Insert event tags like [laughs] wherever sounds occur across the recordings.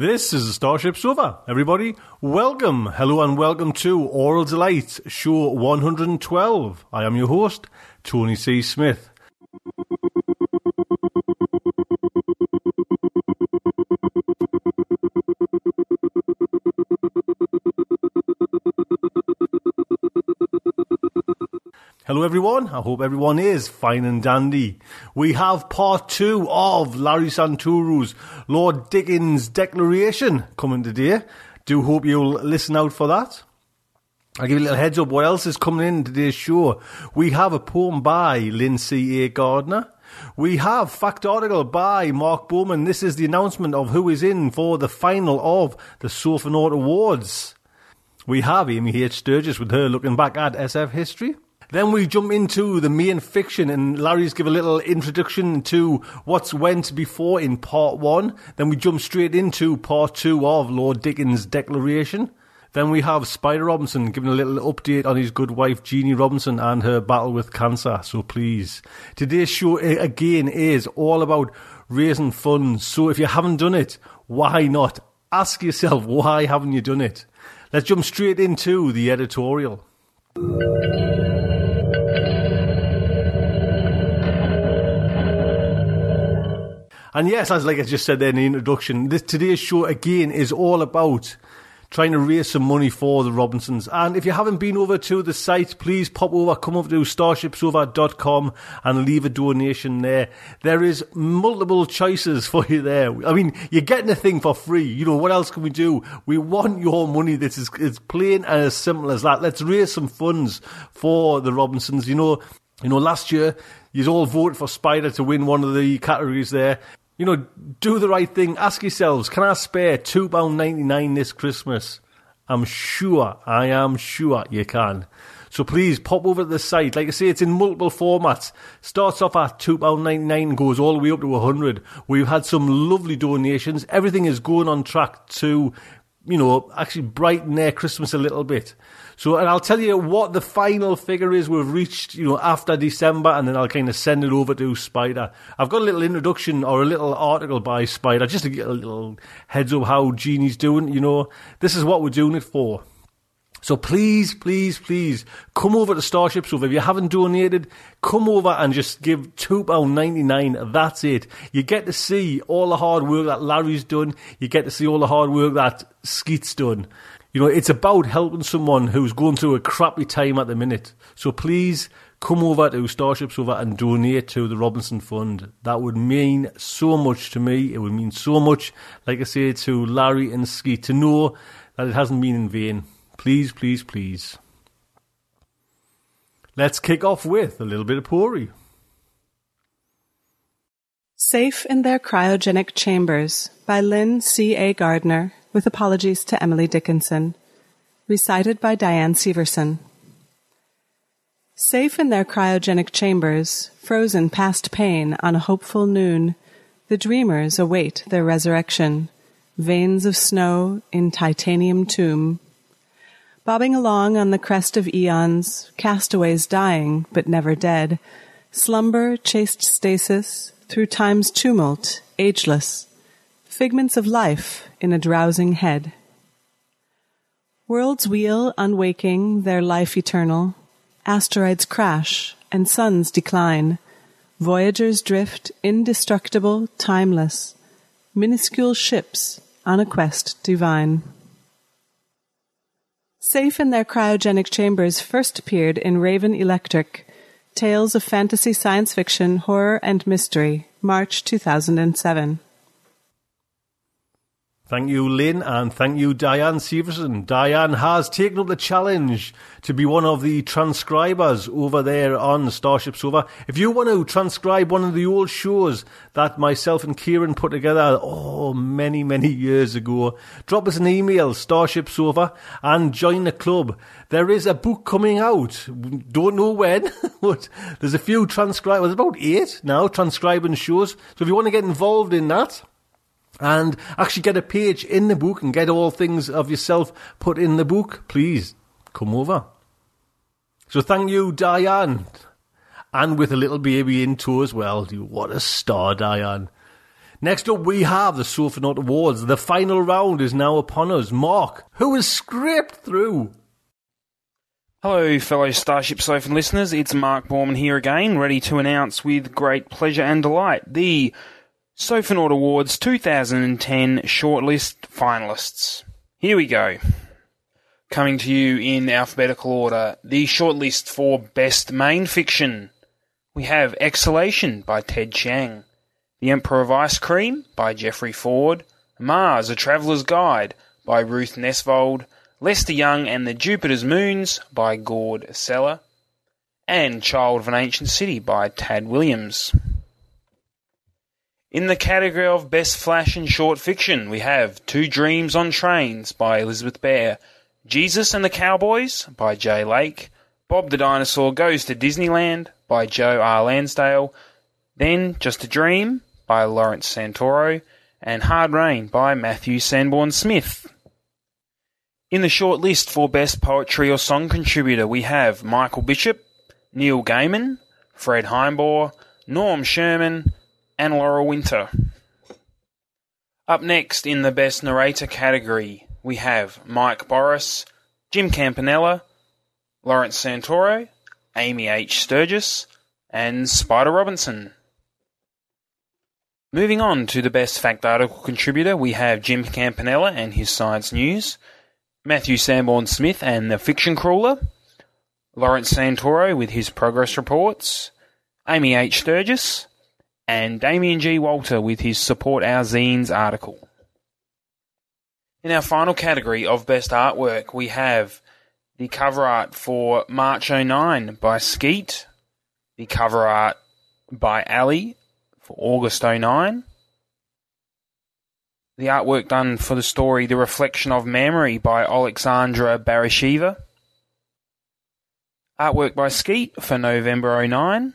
This is the Starship Sofa. Everybody, welcome, hello, and welcome to Aural Delight, show 112. I am your host, Tony C. Smith. Hello, everyone. I hope everyone is fine and dandy. We have part two of Larry Santoro's Lord Dickens Declaration coming today. Do hope you'll listen out for that. I'll give you a little heads up what else is coming in today's show. We have a poem by Lynn C. A. Gardner. We have fact article by Mark Bowman. This is the announcement of who is in for the final of the Sofanaut Awards. We have Amy H. Sturgis with her looking back at SF history. Then we jump into the main fiction, and Larry's give a little introduction to what's went before in part one. Then we jump straight into part two of Lord Dickens' Declaration. Then we have Spider Robinson giving a little update on his good wife Jeannie Robinson and her battle with cancer. So please, today's show again is all about raising funds. So if you haven't done it, why not? Ask yourself, why haven't you done it? Let's jump straight into the editorial. And yes, as like I just said in the introduction, this today's show again is all about trying to raise some money for the Robinsons. And if you haven't been over to the site, please pop over, come over to starshipsofa.com and leave a donation there. There is multiple choices [laughs] for you there. I mean, you're getting a thing for free. You know, what else can we do? We want your money. This is it's plain and as simple as that. Let's raise some funds for the Robinsons. You know, you know, last year you all voted for Spider to win one of the categories there you know, do the right thing. Ask yourselves, can I spare £2.99 this Christmas? I'm sure, I am sure you can. So please pop over to the site. Like I say, it's in multiple formats. Starts off at £2.99 goes all the way up to 100 We've had some lovely donations. Everything is going on track to, you know, actually brighten their Christmas a little bit. So, and I'll tell you what the final figure is we've reached, you know, after December, and then I'll kind of send it over to Spider. I've got a little introduction or a little article by Spider, just to get a little heads up how Jeannie's doing, you know. This is what we're doing it for. So please, please, please come over to Starship So If you haven't donated, come over and just give £2.99. That's it. You get to see all the hard work that Larry's done. You get to see all the hard work that Skeet's done. You know, it's about helping someone who's going through a crappy time at the minute. So please come over to Starship Sofa and donate to the Robinson Fund. That would mean so much to me. It would mean so much, like I say, to Larry and Skeet to know that it hasn't been in vain. Please, please, please. Let's kick off with a little bit of Pori. Safe in Their Cryogenic Chambers by Lynn C. A. Gardner, with apologies to Emily Dickinson. Recited by Diane Severson. Safe in their cryogenic chambers, frozen past pain on a hopeful noon, the dreamers await their resurrection, veins of snow in titanium tomb. Bobbing along on the crest of eons, castaways dying but never dead, slumber chased stasis through time's tumult, ageless, figments of life in a drowsing head. Worlds wheel unwaking, their life eternal, asteroids crash and suns decline, voyagers drift indestructible, timeless, minuscule ships on a quest divine. Safe in their cryogenic chambers first appeared in Raven Electrick, Tales of Fantasy Science Fiction, Horror and Mystery, March 2007. Thank you, Lynn, and thank you, Diane Severson. Diane has taken up the challenge to be one of the transcribers over there on Starship Sofa. If you want to transcribe one of the old shows that myself and Kieran put together, oh, many, many years ago, drop us an email, Starship Sofa, and join the club. There is a book coming out. Don't know when, [laughs] but there's a few transcribers, about eight now, transcribing shows. So if you want to get involved in that, and actually get a page in the book and get all things of yourself put in the book, please come over. So thank you, Diane. And with a little baby in tow as well. What a star, Diane. Next up, we have the Sofanaut Awards. The final round is now upon us. Mark, who has scraped through? Hello, fellow Starship Sofa listeners. It's Mark Borman here again, ready to announce with great pleasure and delight the Sofanaut Awards 2010 shortlist finalists. Here we go. Coming to you in alphabetical order, the shortlist for Best Main Fiction. We have Exhalation by Ted Chiang, The Emperor of Ice Cream by Jeffrey Ford, Mars, A Traveller's Guide by Ruth Nestvold, Lester Young and the Jupiter's Moons by Gord Sellar, and Child of an Ancient City by Tad Williams. In the category of Best Flash and Short Fiction, we have Two Dreams on Trains by Elizabeth Bear, Jesus and the Cowboys by Jay Lake, Bob the Dinosaur Goes to Disneyland by Joe R. Lansdale, then Just a Dream by Lawrence Santoro, and Hard Rain by Matthew Sanborn Smith. In the short list for Best Poetry or Song Contributor, we have Michael Bishop, Neil Gaiman, Fred Heimbohr, Norm Sherman, and Laura Winter. Up next in the Best Narrator category, we have Mike Boris, Jim Campanella, Lawrence Santoro, Amy H. Sturgis, and Spider Robinson. Moving on to the Best Fact Article Contributor, we have Jim Campanella and his Science News, Matthew Sanborn Smith and the Fiction Crawler, Lawrence Santoro with his Progress Reports, Amy H. Sturgis, and Damien G. Walter with his Support Our Zines article. In our final category of Best Artwork, we have the cover art for March 09 by Skeet, the cover art by Ali for August 09, the artwork done for the story The Reflection of Memory by Alexandra Barisheva, artwork by Skeet for November 09,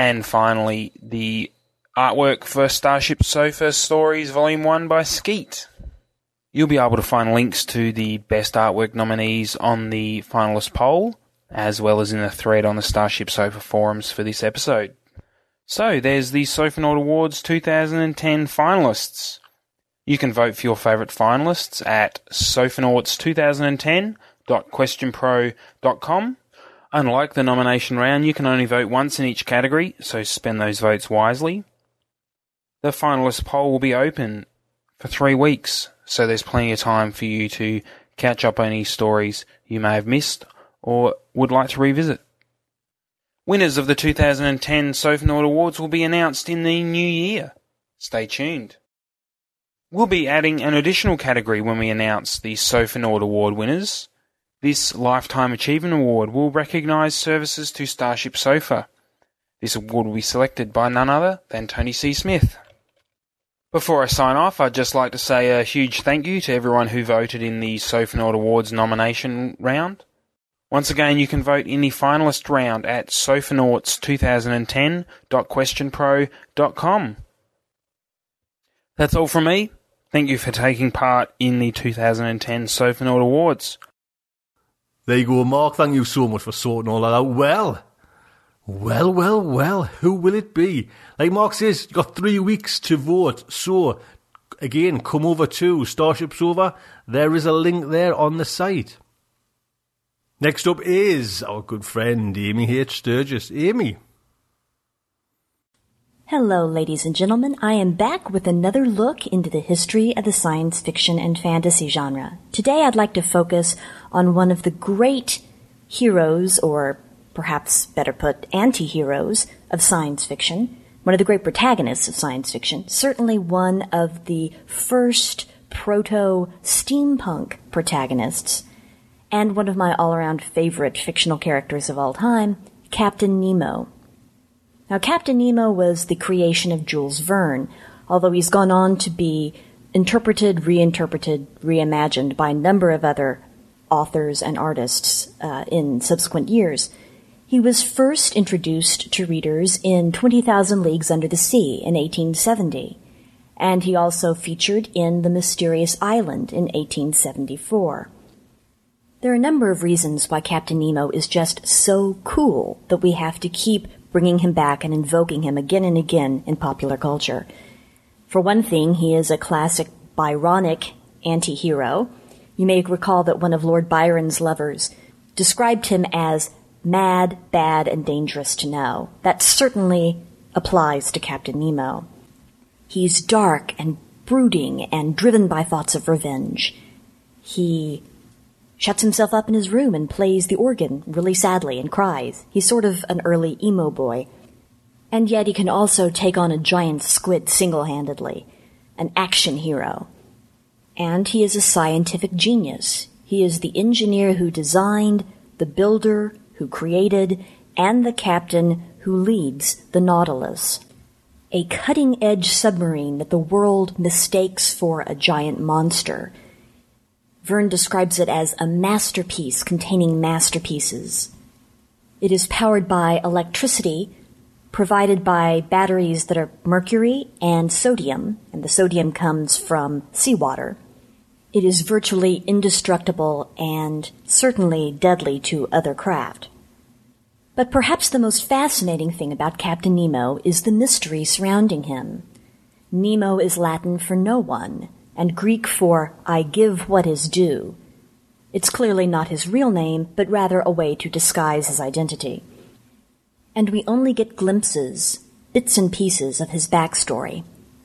and finally, the artwork for Starship Sofa Stories Volume 1 by Skeet. You'll be able to find links to the best artwork nominees on the finalist poll, as well as in the thread on the Starship Sofa forums for this episode. So, there's the Sofanaut Awards 2010 finalists. You can vote for your favourite finalists at sophonauts2010.questionpro.com Unlike the nomination round, you can only vote once in each category, so spend those votes wisely. The finalist poll will be open for three weeks, so there's plenty of time for you to catch up on any stories you may have missed or would like to revisit. Winners of the 2010 Sofanaut Awards will be announced in the new year. Stay tuned. We'll be adding an additional category when we announce the Sofanaut Award winners. This Lifetime Achievement Award will recognise services to Starship Sofa. This award will be selected by none other than Tony C. Smith. Before I sign off, I'd just like to say a huge thank you to everyone who voted in the Sofanaut Awards nomination round. Once again, you can vote in the finalist round at sophanauts2010.questionpro.com. That's all from me. Thank you for taking part in the 2010 Sofanaut Awards. There you go, Mark. Thank you so much for sorting all that out. Well, well, well, well, who will it be? Like Mark says, you've got three weeks to vote. So, again, come over to Starship Sofa. There is a link there on the site. Next up is our good friend Amy H. Sturgis. Amy. Hello, ladies and gentlemen. I am back with another look into the history of the science fiction and fantasy genre. Today I'd like to focus on one of the great heroes, or perhaps better put, anti heroes of science fiction, one of the great protagonists of science fiction, certainly one of the first proto steampunk protagonists, and one of my all around favorite fictional characters of all time, Captain Nemo. Now, Captain Nemo was the creation of Jules Verne, although he's gone on to be interpreted, reinterpreted, reimagined by a number of other authors and artists uh, in subsequent years. He was first introduced to readers in 20,000 Leagues Under the Sea in 1870, and he also featured in The Mysterious Island in 1874. There are a number of reasons why Captain Nemo is just so cool that we have to keep bringing him back and invoking him again and again in popular culture. For one thing, he is a classic Byronic anti-hero. You may recall that one of Lord Byron's lovers described him as mad, bad, and dangerous to know. That certainly applies to Captain Nemo. He's dark and brooding and driven by thoughts of revenge. He shuts himself up in his room and plays the organ really sadly and cries. He's sort of an early emo boy. And yet he can also take on a giant squid single-handedly. An action hero. And he is a scientific genius. He is the engineer who designed, the builder who created, and the captain who leads the Nautilus. A cutting edge submarine that the world mistakes for a giant monster Verne describes it as a masterpiece containing masterpieces. It is powered by electricity provided by batteries that are mercury and sodium, and the sodium comes from seawater. It is virtually indestructible and certainly deadly to other craft. But perhaps the most fascinating thing about Captain Nemo is the mystery surrounding him. Nemo is Latin for no one, and Greek for I give what is due. It's clearly not his real name, but rather a way to disguise his identity. And we only get glimpses, bits and pieces of his backstory.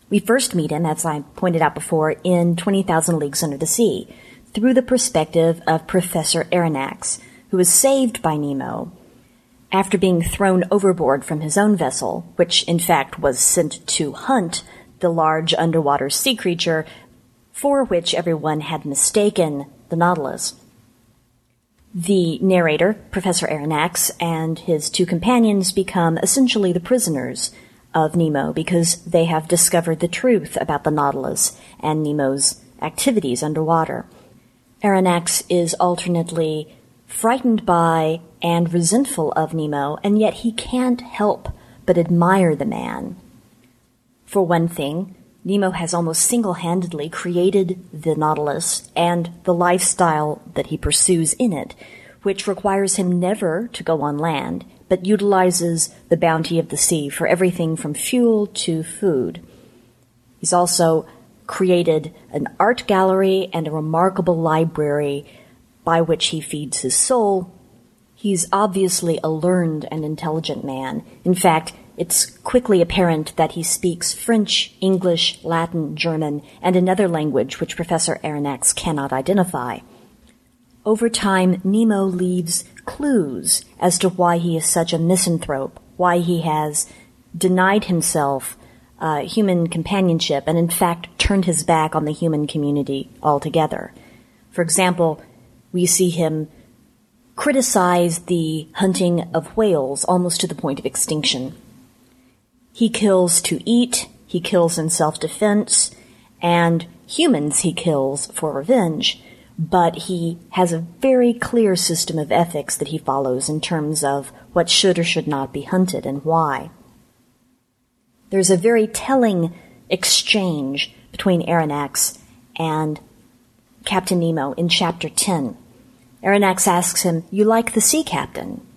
We first meet him, as I pointed out before, in 20,000 Leagues Under the Sea, through the perspective of Professor Aronnax, who is saved by Nemo after being thrown overboard from his own vessel, which in fact was sent to hunt the large underwater sea creature for which everyone had mistaken the Nautilus. The narrator, Professor Aronnax, and his two companions become essentially the prisoners of Nemo because they have discovered the truth about the Nautilus and Nemo's activities underwater. Aronnax is alternately frightened by and resentful of Nemo, and yet he can't help but admire the man. For one thing, Nemo has almost single-handedly created the Nautilus and the lifestyle that he pursues in it, which requires him never to go on land, but utilizes the bounty of the sea for everything from fuel to food. He's also created an art gallery and a remarkable library by which he feeds his soul. He's obviously a learned and intelligent man. In fact, it's quickly apparent that he speaks French, English, Latin, German, and another language which Professor Aronnax cannot identify. Over time, Nemo leaves clues as to why he is such a misanthrope, why he has denied himself uh, human companionship and in fact turned his back on the human community altogether. For example, we see him criticize the hunting of whales almost to the point of extinction He kills to eat, he kills in self-defense, and humans he kills for revenge, but he has a very clear system of ethics that he follows in terms of what should or should not be hunted and why. There's a very telling exchange between Aronnax and Captain Nemo in chapter 10. Aronnax asks him, You like the sea, Captain?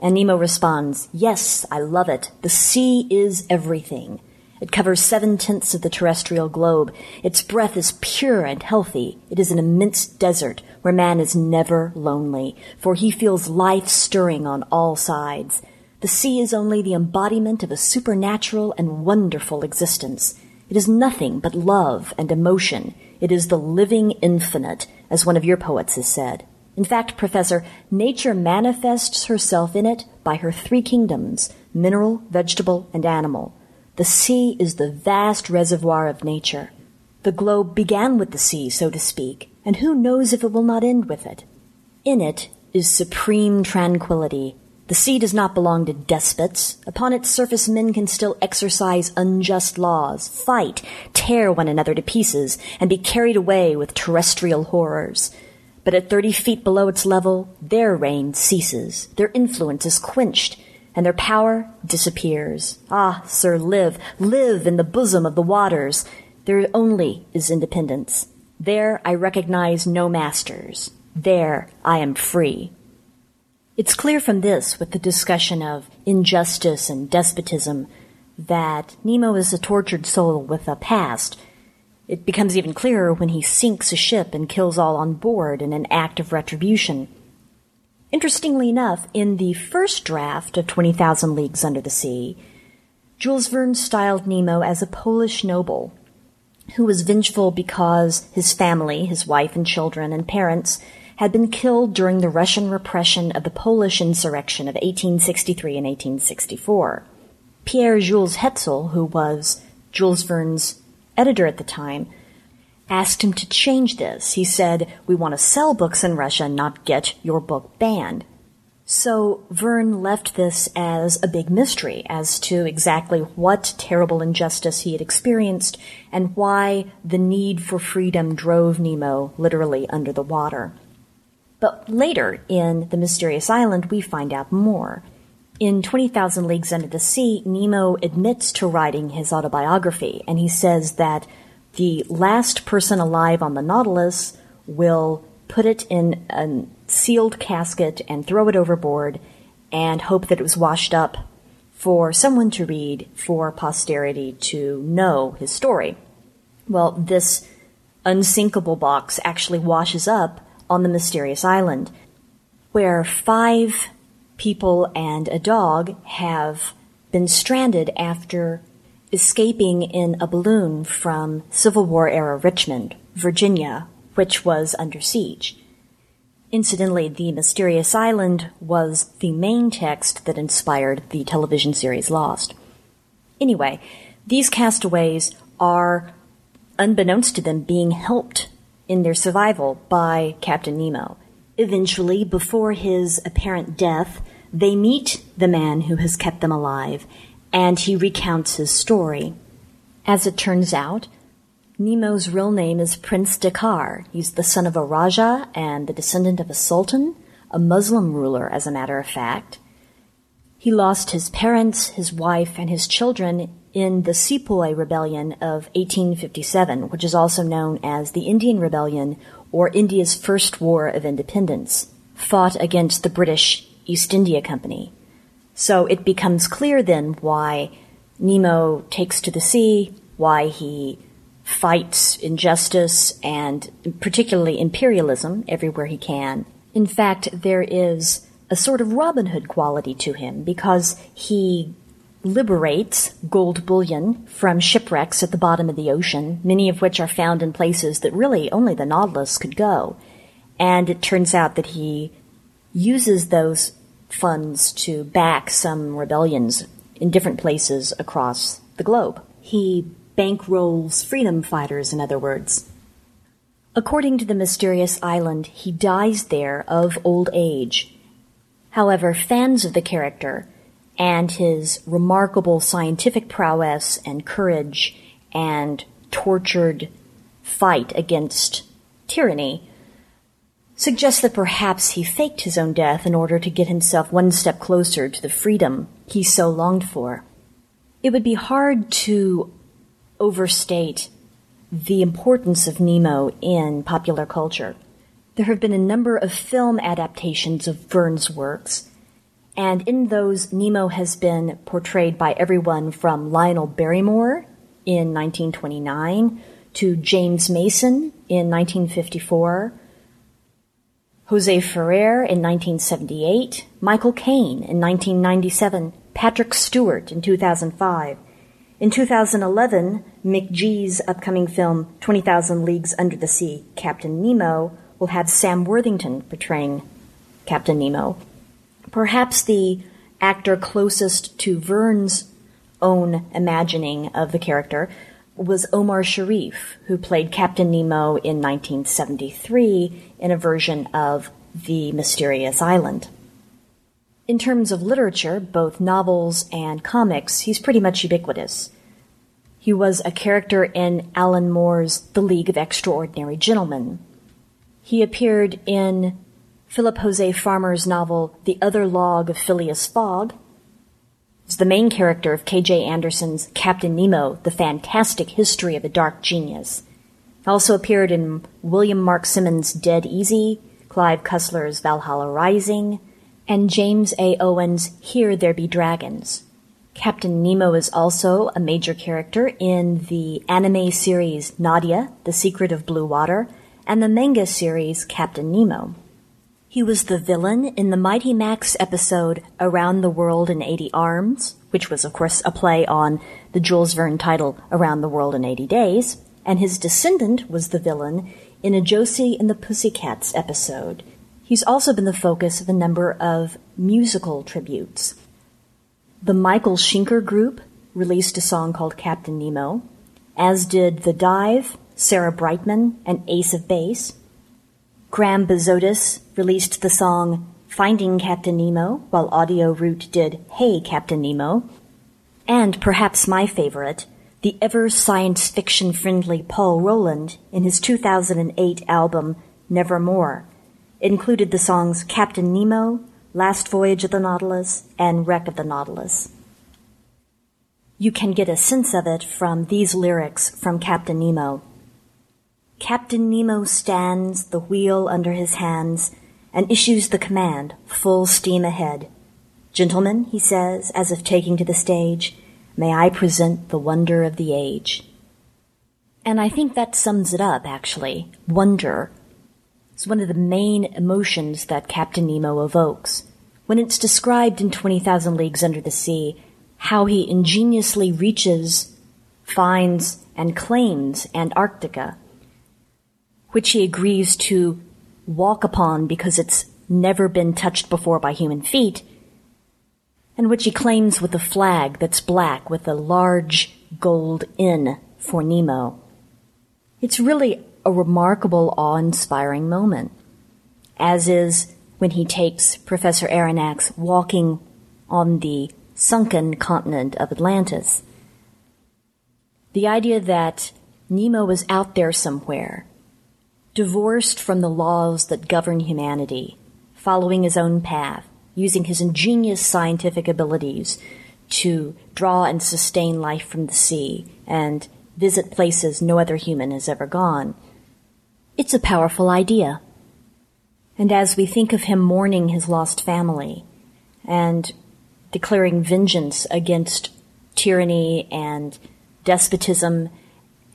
And Nemo responds, Yes, I love it. The sea is everything. It covers seven tenths of the terrestrial globe. Its breath is pure and healthy. It is an immense desert where man is never lonely, for he feels life stirring on all sides. The sea is only the embodiment of a supernatural and wonderful existence. It is nothing but love and emotion. It is the living infinite, as one of your poets has said. In fact, Professor, nature manifests herself in it by her three kingdoms mineral, vegetable, and animal. The sea is the vast reservoir of nature. The globe began with the sea, so to speak, and who knows if it will not end with it? In it is supreme tranquility, the sea does not belong to despots. Upon its surface, men can still exercise unjust laws, fight, tear one another to pieces, and be carried away with terrestrial horrors. But at 30 feet below its level, their reign ceases, their influence is quenched, and their power disappears. Ah, sir, live, live in the bosom of the waters. There only is independence. There I recognize no masters. There I am free. It's clear from this, with the discussion of injustice and despotism, that Nemo is a tortured soul with a past. It becomes even clearer when he sinks a ship and kills all on board in an act of retribution. Interestingly enough, in the first draft of 20,000 Leagues Under the Sea, Jules Verne styled Nemo as a Polish noble who was vengeful because his family, his wife and children and parents, had been killed during the Russian repression of the Polish insurrection of 1863 and 1864. Pierre Jules Hetzel, who was Jules Verne's editor at the time, asked him to change this. He said, We want to sell books in Russia, not get your book banned. So Verne left this as a big mystery as to exactly what terrible injustice he had experienced and why the need for freedom drove Nemo literally under the water. But later in The Mysterious Island, we find out more. In 20,000 Leagues Under the Sea, Nemo admits to writing his autobiography, and he says that the last person alive on the Nautilus will put it in a sealed casket and throw it overboard and hope that it was washed up for someone to read, for posterity to know his story. Well, this unsinkable box actually washes up on the mysterious island, where five people and a dog have been stranded after escaping in a balloon from Civil War era Richmond, Virginia, which was under siege. Incidentally, The Mysterious Island was the main text that inspired the television series Lost. Anyway, these castaways are, unbeknownst to them, being helped in their survival by Captain Nemo. Eventually, before his apparent death, they meet the man who has kept them alive, and he recounts his story. As it turns out, Nemo's real name is Prince Dakkar. He's the son of a Raja and the descendant of a Sultan, a Muslim ruler, as a matter of fact. He lost his parents, his wife, and his children in the Sepoy Rebellion of 1857, which is also known as the Indian Rebellion or India's first war of independence, fought against the British East India Company. So it becomes clear then why Nemo takes to the sea, why he fights injustice and particularly imperialism everywhere he can. In fact, there is a sort of Robin Hood quality to him because he liberates gold bullion from shipwrecks at the bottom of the ocean, many of which are found in places that really only the Nautilus could go. And it turns out that he uses those funds to back some rebellions in different places across the globe. He bankrolls freedom fighters, in other words. According to the mysterious island, he dies there of old age. However, fans of the character and his remarkable scientific prowess and courage and tortured fight against tyranny suggests that perhaps he faked his own death in order to get himself one step closer to the freedom he so longed for. It would be hard to overstate the importance of Nemo in popular culture. There have been a number of film adaptations of Verne's works, and in those, Nemo has been portrayed by everyone from Lionel Barrymore in 1929 to James Mason in 1954, Jose Ferrer in 1978, Michael Caine in 1997, Patrick Stewart in 2005. In 2011, McG's upcoming film 20,000 Leagues Under the Sea, Captain Nemo, will have Sam Worthington portraying Captain Nemo. Perhaps the actor closest to Verne's own imagining of the character was Omar Sharif, who played Captain Nemo in 1973 in a version of The Mysterious Island. In terms of literature, both novels and comics, he's pretty much ubiquitous. He was a character in Alan Moore's The League of Extraordinary Gentlemen. He appeared in Philip Jose Farmer's novel The Other Log of Phileas Fogg. He's the main character of K.J. Anderson's Captain Nemo, The Fantastic History of a Dark Genius. Also appeared in William Mark Simmons' Dead Easy, Clive Cussler's Valhalla Rising, and James A. Owen's Here There Be Dragons. Captain Nemo is also a major character in the anime series Nadia, The Secret of Blue Water, and the manga series Captain Nemo. He was the villain in the Mighty Max episode Around the World in 80 Arms, which was, of course, a play on the Jules Verne title Around the World in 80 Days, and his descendant was the villain in a Josie and the Pussycats episode. He's also been the focus of a number of musical tributes. The Michael Schenker Group released a song called Captain Nemo, as did The Dive, Sarah Brightman, and Ace of Base. Graham Bezotis released the song Finding Captain Nemo, while Audio Root did Hey Captain Nemo. And perhaps my favorite, the ever science fiction friendly Paul Roland in his 2008 album Nevermore included the songs Captain Nemo, Last Voyage of the Nautilus, and Wreck of the Nautilus. You can get a sense of it from these lyrics from Captain Nemo. Captain Nemo stands, the wheel under his hands, and issues the command, full steam ahead. Gentlemen, he says, as if taking to the stage, may I present the wonder of the age. And I think that sums it up, actually. Wonder. It's one of the main emotions that Captain Nemo evokes. When it's described in 20,000 Leagues Under the Sea, how he ingeniously reaches, finds, and claims Antarctica, which he agrees to walk upon because it's never been touched before by human feet, and which he claims with a flag that's black with a large gold N for Nemo. It's really a remarkable, awe-inspiring moment, as is when he takes Professor Aronnax walking on the sunken continent of Atlantis. The idea that Nemo is out there somewhere, divorced from the laws that govern humanity, following his own path, using his ingenious scientific abilities to draw and sustain life from the sea and visit places no other human has ever gone. It's a powerful idea. And as we think of him mourning his lost family and declaring vengeance against tyranny and despotism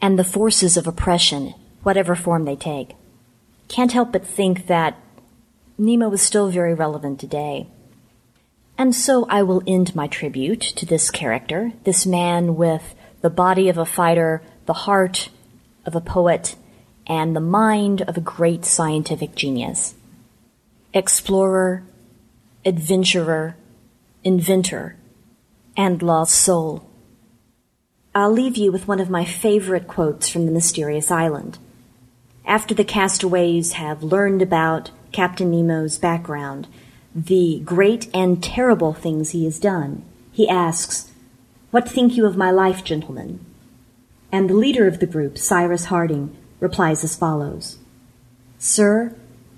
and the forces of oppression whatever form they take. Can't help but think that Nemo is still very relevant today. And so I will end my tribute to this character, this man with the body of a fighter, the heart of a poet, and the mind of a great scientific genius. Explorer, adventurer, inventor, and lost soul. I'll leave you with one of my favorite quotes from The Mysterious Island after the castaways have learned about Captain Nemo's background, the great and terrible things he has done. He asks, What think you of my life, gentlemen? And the leader of the group, Cyrus Harding, replies as follows Sir,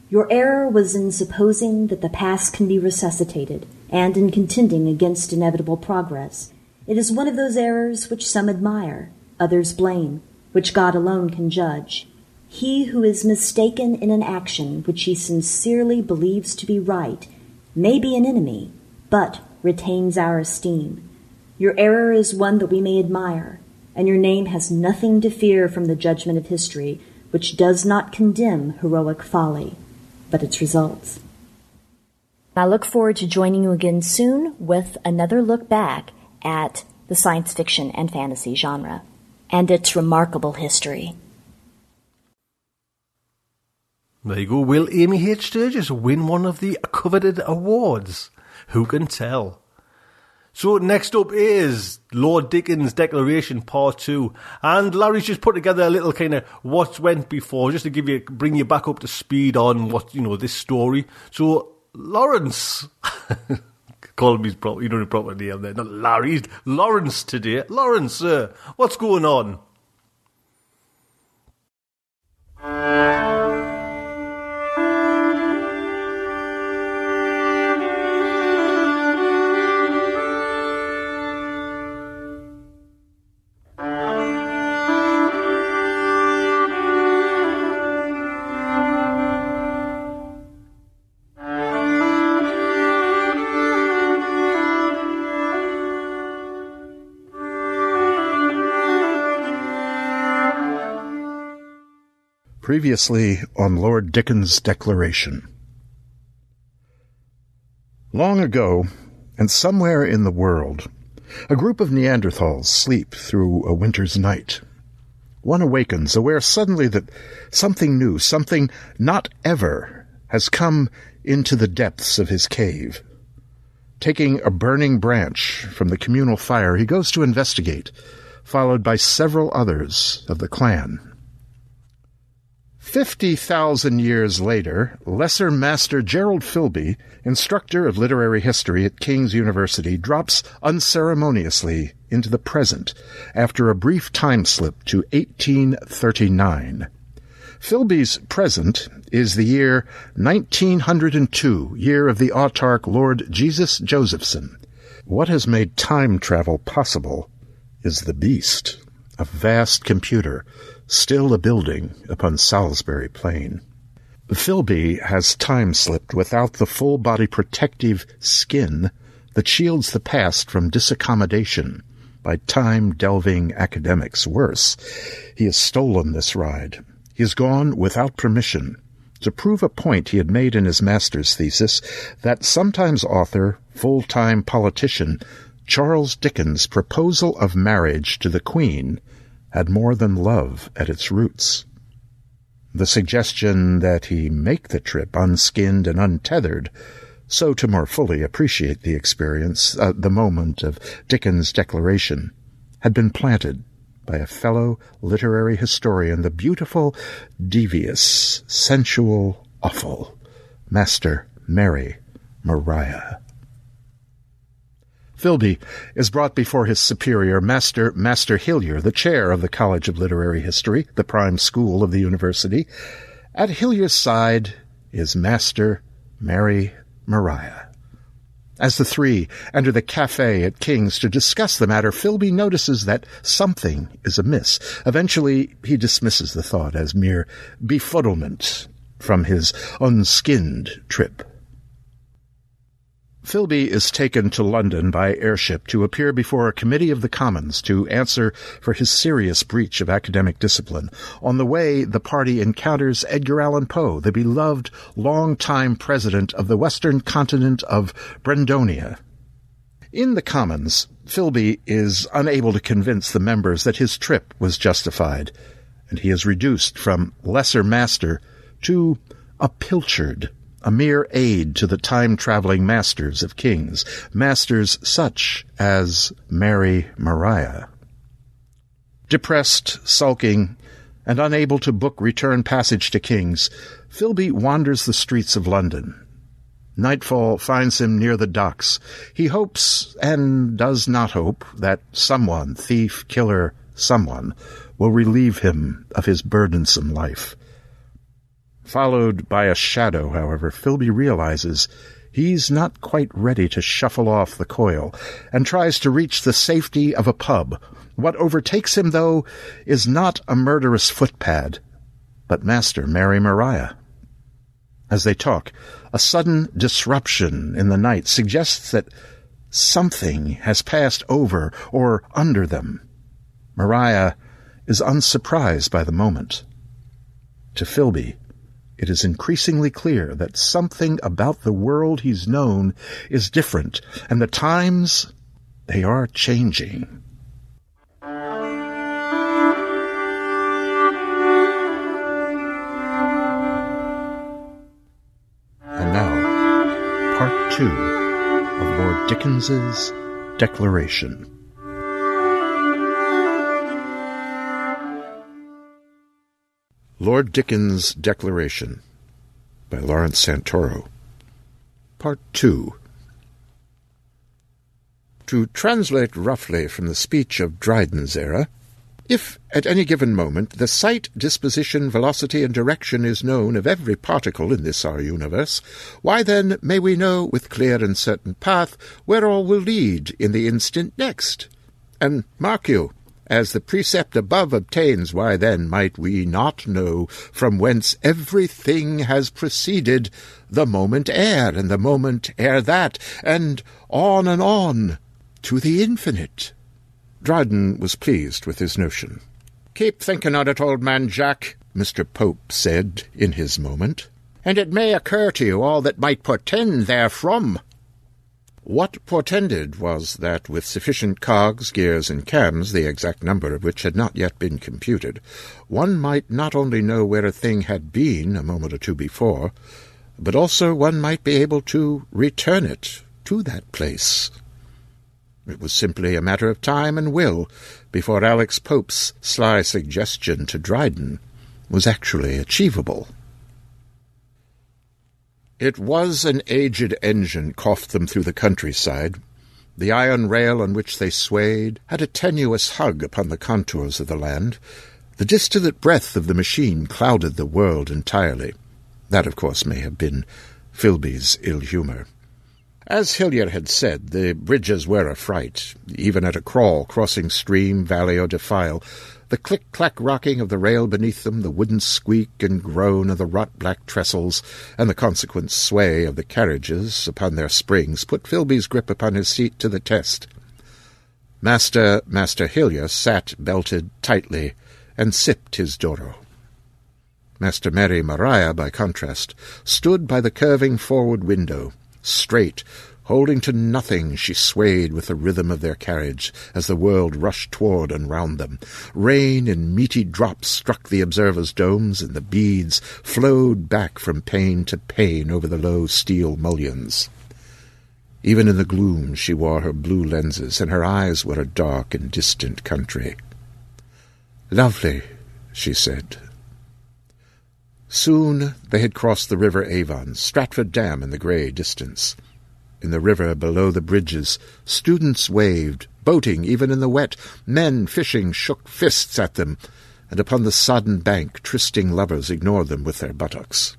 your error was in supposing that the past can be resuscitated, and in contending against inevitable progress. It is one of those errors which some admire, others blame, which God alone can judge. He who is mistaken in an action which he sincerely believes to be right may be an enemy, but retains our esteem. Your error is one that we may admire, and your name has nothing to fear from the judgment of history, which does not condemn heroic folly, but its results. I look forward to joining you again soon with another look back at the science fiction and fantasy genre and its remarkable history. There you go. Will Amy H. Sturgis win one of the coveted awards? Who can tell? So next up is Lord Dickens' Declaration Part Two, and Larry's just put together a little kind of what went before, just to give you bring you back up to speed on what you know this story. So Lawrence, [laughs] call him his proper, you know the proper name there, not Larry, Lawrence today. Lawrence, sir, what's going on? Previously on Lord Dickens' Declaration. Long ago, and somewhere in the world, a group of Neanderthals sleep through a winter's night. One awakens, aware suddenly that something new, something not ever, has come into the depths of his cave. Taking a burning branch from the communal fire, he goes to investigate, followed by several others of the clan. Fifty thousand years later, Lesser Master Gerald Philby, instructor of literary history at King's University, drops unceremoniously into the present after a brief time slip to 1839. Philby's present is the year 1902, year of the autarch Lord Jesus Josephson. What has made time travel possible is the beast, a vast computer still a building upon Salisbury Plain. Philby has time slipped without the full body protective skin that shields the past from disaccommodation by time delving academics. Worse, he has stolen this ride. He has gone without permission to prove a point he had made in his master's thesis that sometimes author, full time politician Charles Dickens' proposal of marriage to the Queen had more than love at its roots. The suggestion that he make the trip unskinned and untethered, so to more fully appreciate the experience, uh, the moment of Dickens' declaration, had been planted by a fellow literary historian, the beautiful, devious, sensual, awful Master Mary Maria. Philby is brought before his superior, Master Master Hillier, the chair of the College of Literary History, the prime school of the university. At Hillier's side is Master Mary Maria. As the three enter the cafe at King's to discuss the matter, Philby notices that something is amiss. Eventually, he dismisses the thought as mere befuddlement from his unskinned trip. Philby is taken to London by airship to appear before a committee of the Commons to answer for his serious breach of academic discipline. On the way, the party encounters Edgar Allan Poe, the beloved long-time president of the western continent of Brendonia. In the Commons, Philby is unable to convince the members that his trip was justified, and he is reduced from lesser master to a pilchard a mere aid to the time-traveling masters of kings, masters such as Mary Maria. Depressed, sulking, and unable to book return passage to King's, Philby wanders the streets of London. Nightfall finds him near the docks. He hopes, and does not hope, that someone, thief, killer, someone, will relieve him of his burdensome life. Followed by a shadow, however, Filby realizes he's not quite ready to shuffle off the coil, and tries to reach the safety of a pub. What overtakes him, though, is not a murderous footpad, but Master Mary Maria. As they talk, a sudden disruption in the night suggests that something has passed over or under them. Maria is unsurprised by the moment. To Filby, it is increasingly clear that something about the world he's known is different, and the times, they are changing. And now, part two of Lord Dickens's Declaration. Lord Dickens' Declaration by Lawrence Santoro. Part 2 To translate roughly from the speech of Dryden's era, if, at any given moment, the sight, disposition, velocity, and direction is known of every particle in this our universe, why then may we know with clear and certain path where all will lead in the instant next? And mark you, as the precept above obtains, why then might we not know from whence everything has proceeded, the moment ere, and the moment ere that, and on and on, to the infinite? Dryden was pleased with his notion. Keep thinking on it, old man Jack, Mr. Pope said in his moment, and it may occur to you all that might portend therefrom. What portended was that with sufficient cogs, gears, and cams, the exact number of which had not yet been computed, one might not only know where a thing had been a moment or two before, but also one might be able to return it to that place. It was simply a matter of time and will before Alex Pope's sly suggestion to Dryden was actually achievable. It was an aged engine coughed them through the countryside. The iron rail on which they swayed had a tenuous hug upon the contours of the land. The distillate breath of the machine clouded the world entirely. That, of course, may have been Filby's ill humour. As Hillier had said, the bridges were a fright, even at a crawl, crossing stream, valley, or defile. The click-clack rocking of the rail beneath them, the wooden squeak and groan of the wrought-black trestles, and the consequent sway of the carriages upon their springs put Filby's grip upon his seat to the test. Master Master Hillier sat belted tightly and sipped his Doro. Master Mary Maria, by contrast, stood by the curving forward window, Straight, holding to nothing, she swayed with the rhythm of their carriage as the world rushed toward and round them. Rain in meaty drops struck the observers' domes, and the beads flowed back from pane to pane over the low steel mullions. Even in the gloom she wore her blue lenses, and her eyes were a dark and distant country. Lovely, she said, Soon they had crossed the river Avon, Stratford Dam in the grey distance. In the river below the bridges, students waved, boating even in the wet. Men fishing shook fists at them, and upon the sodden bank trysting lovers ignored them with their buttocks.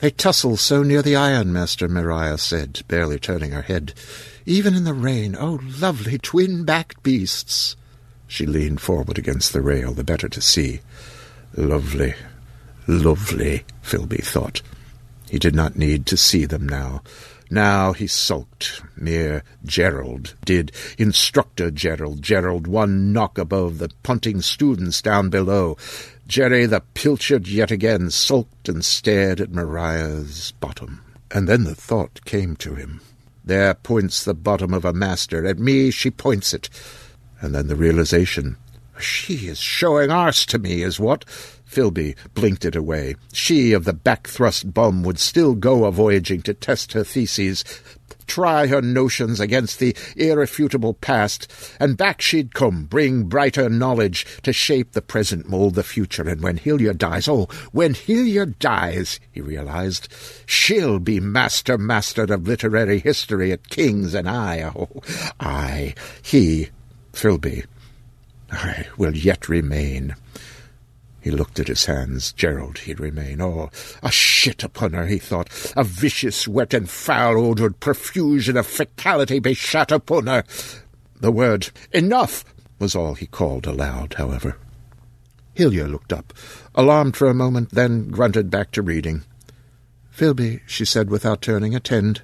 They tussle so near the iron, Master Maria said, barely turning her head. Even in the rain, oh, lovely twin-backed beasts! She leaned forward against the rail, the better to see. Lovely, Lovely, Filby thought. He did not need to see them now. Now he sulked. Mere Gerald did. Instructor Gerald. Gerald one knock above the punting students down below. Jerry the pilchard yet again sulked and stared at Maria's bottom. And then the thought came to him. There points the bottom of a master. At me she points it. And then the realization. She is showing arse to me, is what? Filby blinked it away. She of the back-thrust bum would still go a-voyaging to test her theses. try her notions against the irrefutable past, and back she'd come, bring brighter knowledge to shape the present, mould the future. And when Hillier dies, oh, when Hillier dies, he realized, she'll be master master of literary history at King's, and I, oh, I, he, Filby, I will yet remain. He looked at his hands. Gerald, he'd remain. Oh, a shit upon her, he thought. A vicious, wet, and foul-odoured profusion of fecality be shat upon her. The word enough was all he called aloud, however. Hillier looked up, alarmed for a moment, then grunted back to reading. Filby, she said without turning, attend.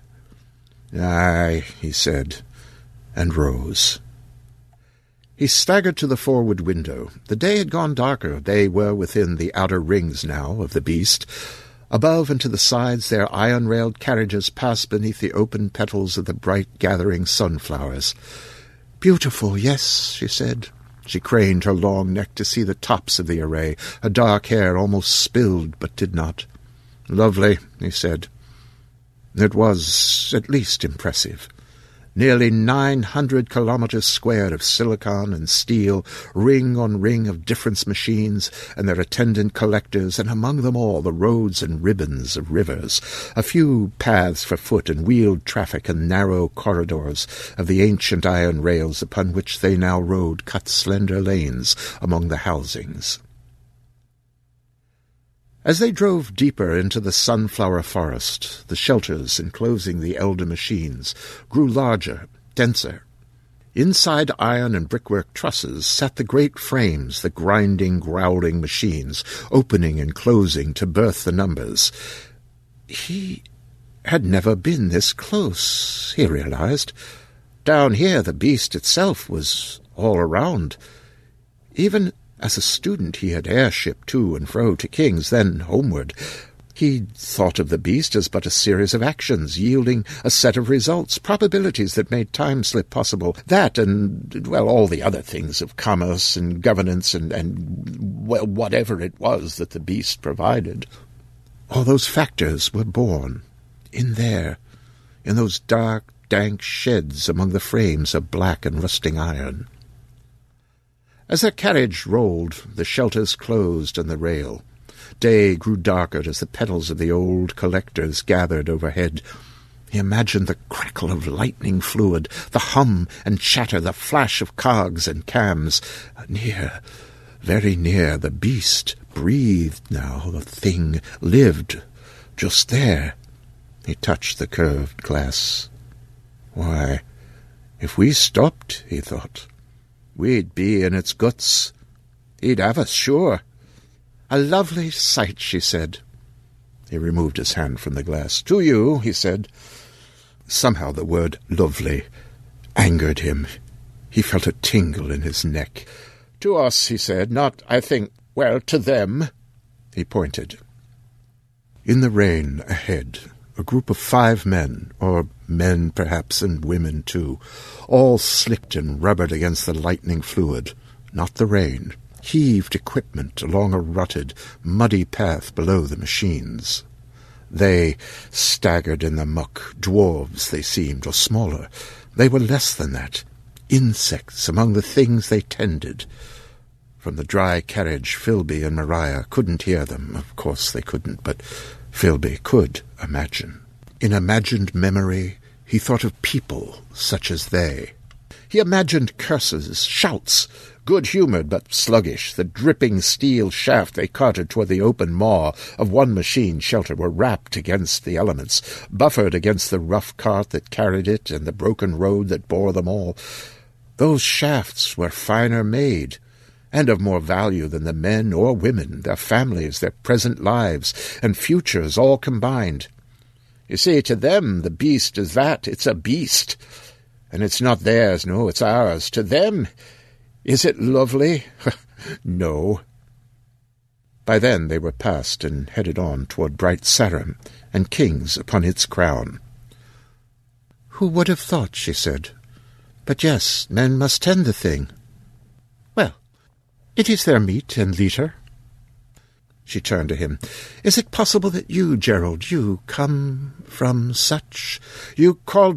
Aye, he said, and rose. He staggered to the forward window. The day had gone darker. They were within the outer rings now of the beast. Above and to the sides their iron-railed carriages passed beneath the open petals of the bright gathering sunflowers. Beautiful, yes, she said. She craned her long neck to see the tops of the array. Her dark hair almost spilled, but did not. Lovely, he said. It was at least impressive nearly nine hundred kilometres square of silicon and steel, ring on ring of difference machines and their attendant collectors, and among them all the roads and ribbons of rivers, a few paths for foot and wheeled traffic and narrow corridors of the ancient iron rails upon which they now rode cut slender lanes among the housings. As they drove deeper into the sunflower forest, the shelters enclosing the elder machines grew larger, denser. Inside iron and brickwork trusses sat the great frames, the grinding, growling machines, opening and closing to birth the numbers. He had never been this close, he realized. Down here the beast itself was all around. Even as a student he had airshipped to and fro to King's, then homeward. He thought of the beast as but a series of actions, yielding a set of results, probabilities that made time slip possible. That and, well, all the other things of commerce and governance and, and, well, whatever it was that the beast provided. All those factors were born in there, in those dark, dank sheds among the frames of black and rusting iron. As their carriage rolled, the shelters closed and the rail. Day grew darker as the petals of the old collectors gathered overhead. He imagined the crackle of lightning fluid, the hum and chatter, the flash of cogs and cams. Near, very near, the beast breathed now. The thing lived just there. He touched the curved glass. Why, if we stopped, he thought, We'd be in its guts. He'd have us, sure. A lovely sight, she said. He removed his hand from the glass. To you, he said. Somehow the word lovely angered him. He felt a tingle in his neck. To us, he said, not, I think, well, to them. He pointed. In the rain ahead, a group of five men, or men perhaps and women too, all slipped and rubbered against the lightning fluid, not the rain, heaved equipment along a rutted, muddy path below the machines. They staggered in the muck, dwarves they seemed, or smaller. They were less than that, insects among the things they tended. From the dry carriage, Filby and Maria couldn't hear them. Of course they couldn't, but Filby could imagine. In imagined memory, he thought of people such as they. He imagined curses, shouts, good-humoured but sluggish, the dripping steel shaft they carted toward the open maw of one machine shelter were rapped against the elements, buffered against the rough cart that carried it and the broken road that bore them all. Those shafts were finer made, and of more value than the men or women, their families, their present lives, and futures all combined. You see, to them the beast is that, it's a beast, and it's not theirs, no, it's ours. To them, is it lovely? [laughs] no. By then they were past and headed on toward bright Sarum and kings upon its crown. Who would have thought, she said. But yes, men must tend the thing. Well, it is their meat and litter. She turned to him. Is it possible that you, Gerald, you come from such... You called...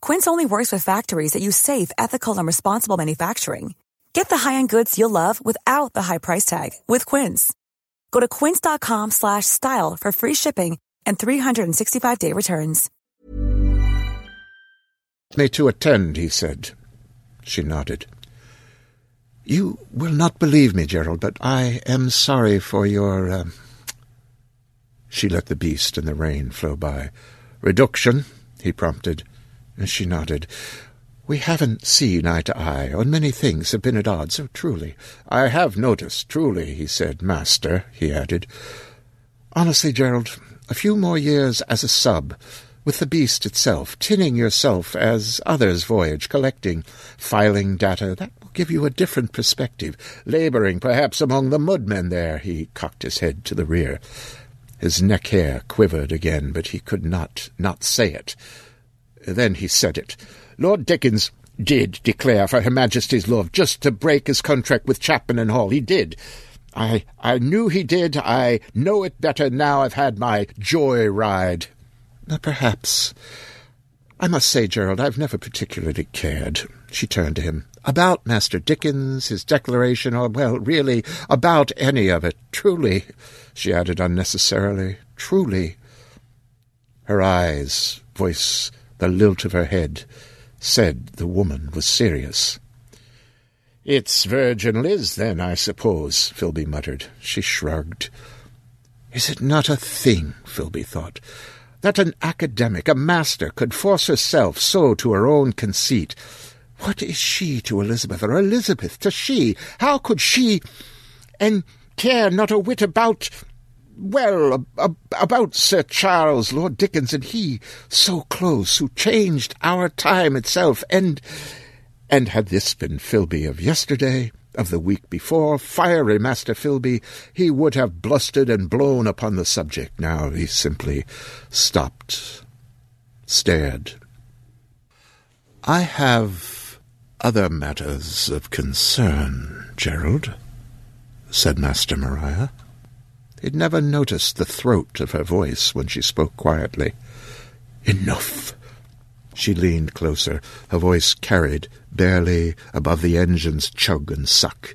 Quince only works with factories that use safe, ethical, and responsible manufacturing. Get the high-end goods you'll love without the high price tag with Quince. Go to quince.com/style for free shipping and 365-day returns. Me to attend, he said. She nodded. You will not believe me, Gerald, but I am sorry for your. Uh... She let the beast and the rain flow by. Reduction, he prompted. And she nodded. We haven't seen eye to eye. On many things have been at odds, oh, truly. I have noticed, truly, he said. Master, he added. Honestly, Gerald, a few more years as a sub, with the beast itself, tinning yourself as others voyage, collecting, filing data, that will give you a different perspective. Labouring, perhaps, among the mudmen there, he cocked his head to the rear. His neck hair quivered again, but he could not not say it. Then he said it. Lord Dickens did declare for Her Majesty's love just to break his contract with Chapman and Hall. He did. I I knew he did. I know it better now I've had my joy ride. Perhaps. I must say, Gerald, I've never particularly cared. She turned to him. About Master Dickens, his declaration, or, well, really, about any of it. Truly, she added unnecessarily. Truly. Her eyes, voice the lilt of her head, said the woman was serious. It's Virgin Liz, then, I suppose, Filby muttered. She shrugged. Is it not a thing, Filby thought, that an academic, a master, could force herself so to her own conceit? What is she to Elizabeth, or Elizabeth to she? How could she, and care not a whit about well, about Sir Charles, Lord Dickens, and he, so close, who changed our time itself, and... And had this been Filby of yesterday, of the week before, fiery Master Filby, he would have blustered and blown upon the subject. Now he simply stopped, stared. I have other matters of concern, Gerald, said Master Maria. He'd never noticed the throat of her voice when she spoke quietly. Enough! She leaned closer, her voice carried, barely above the engine's chug and suck.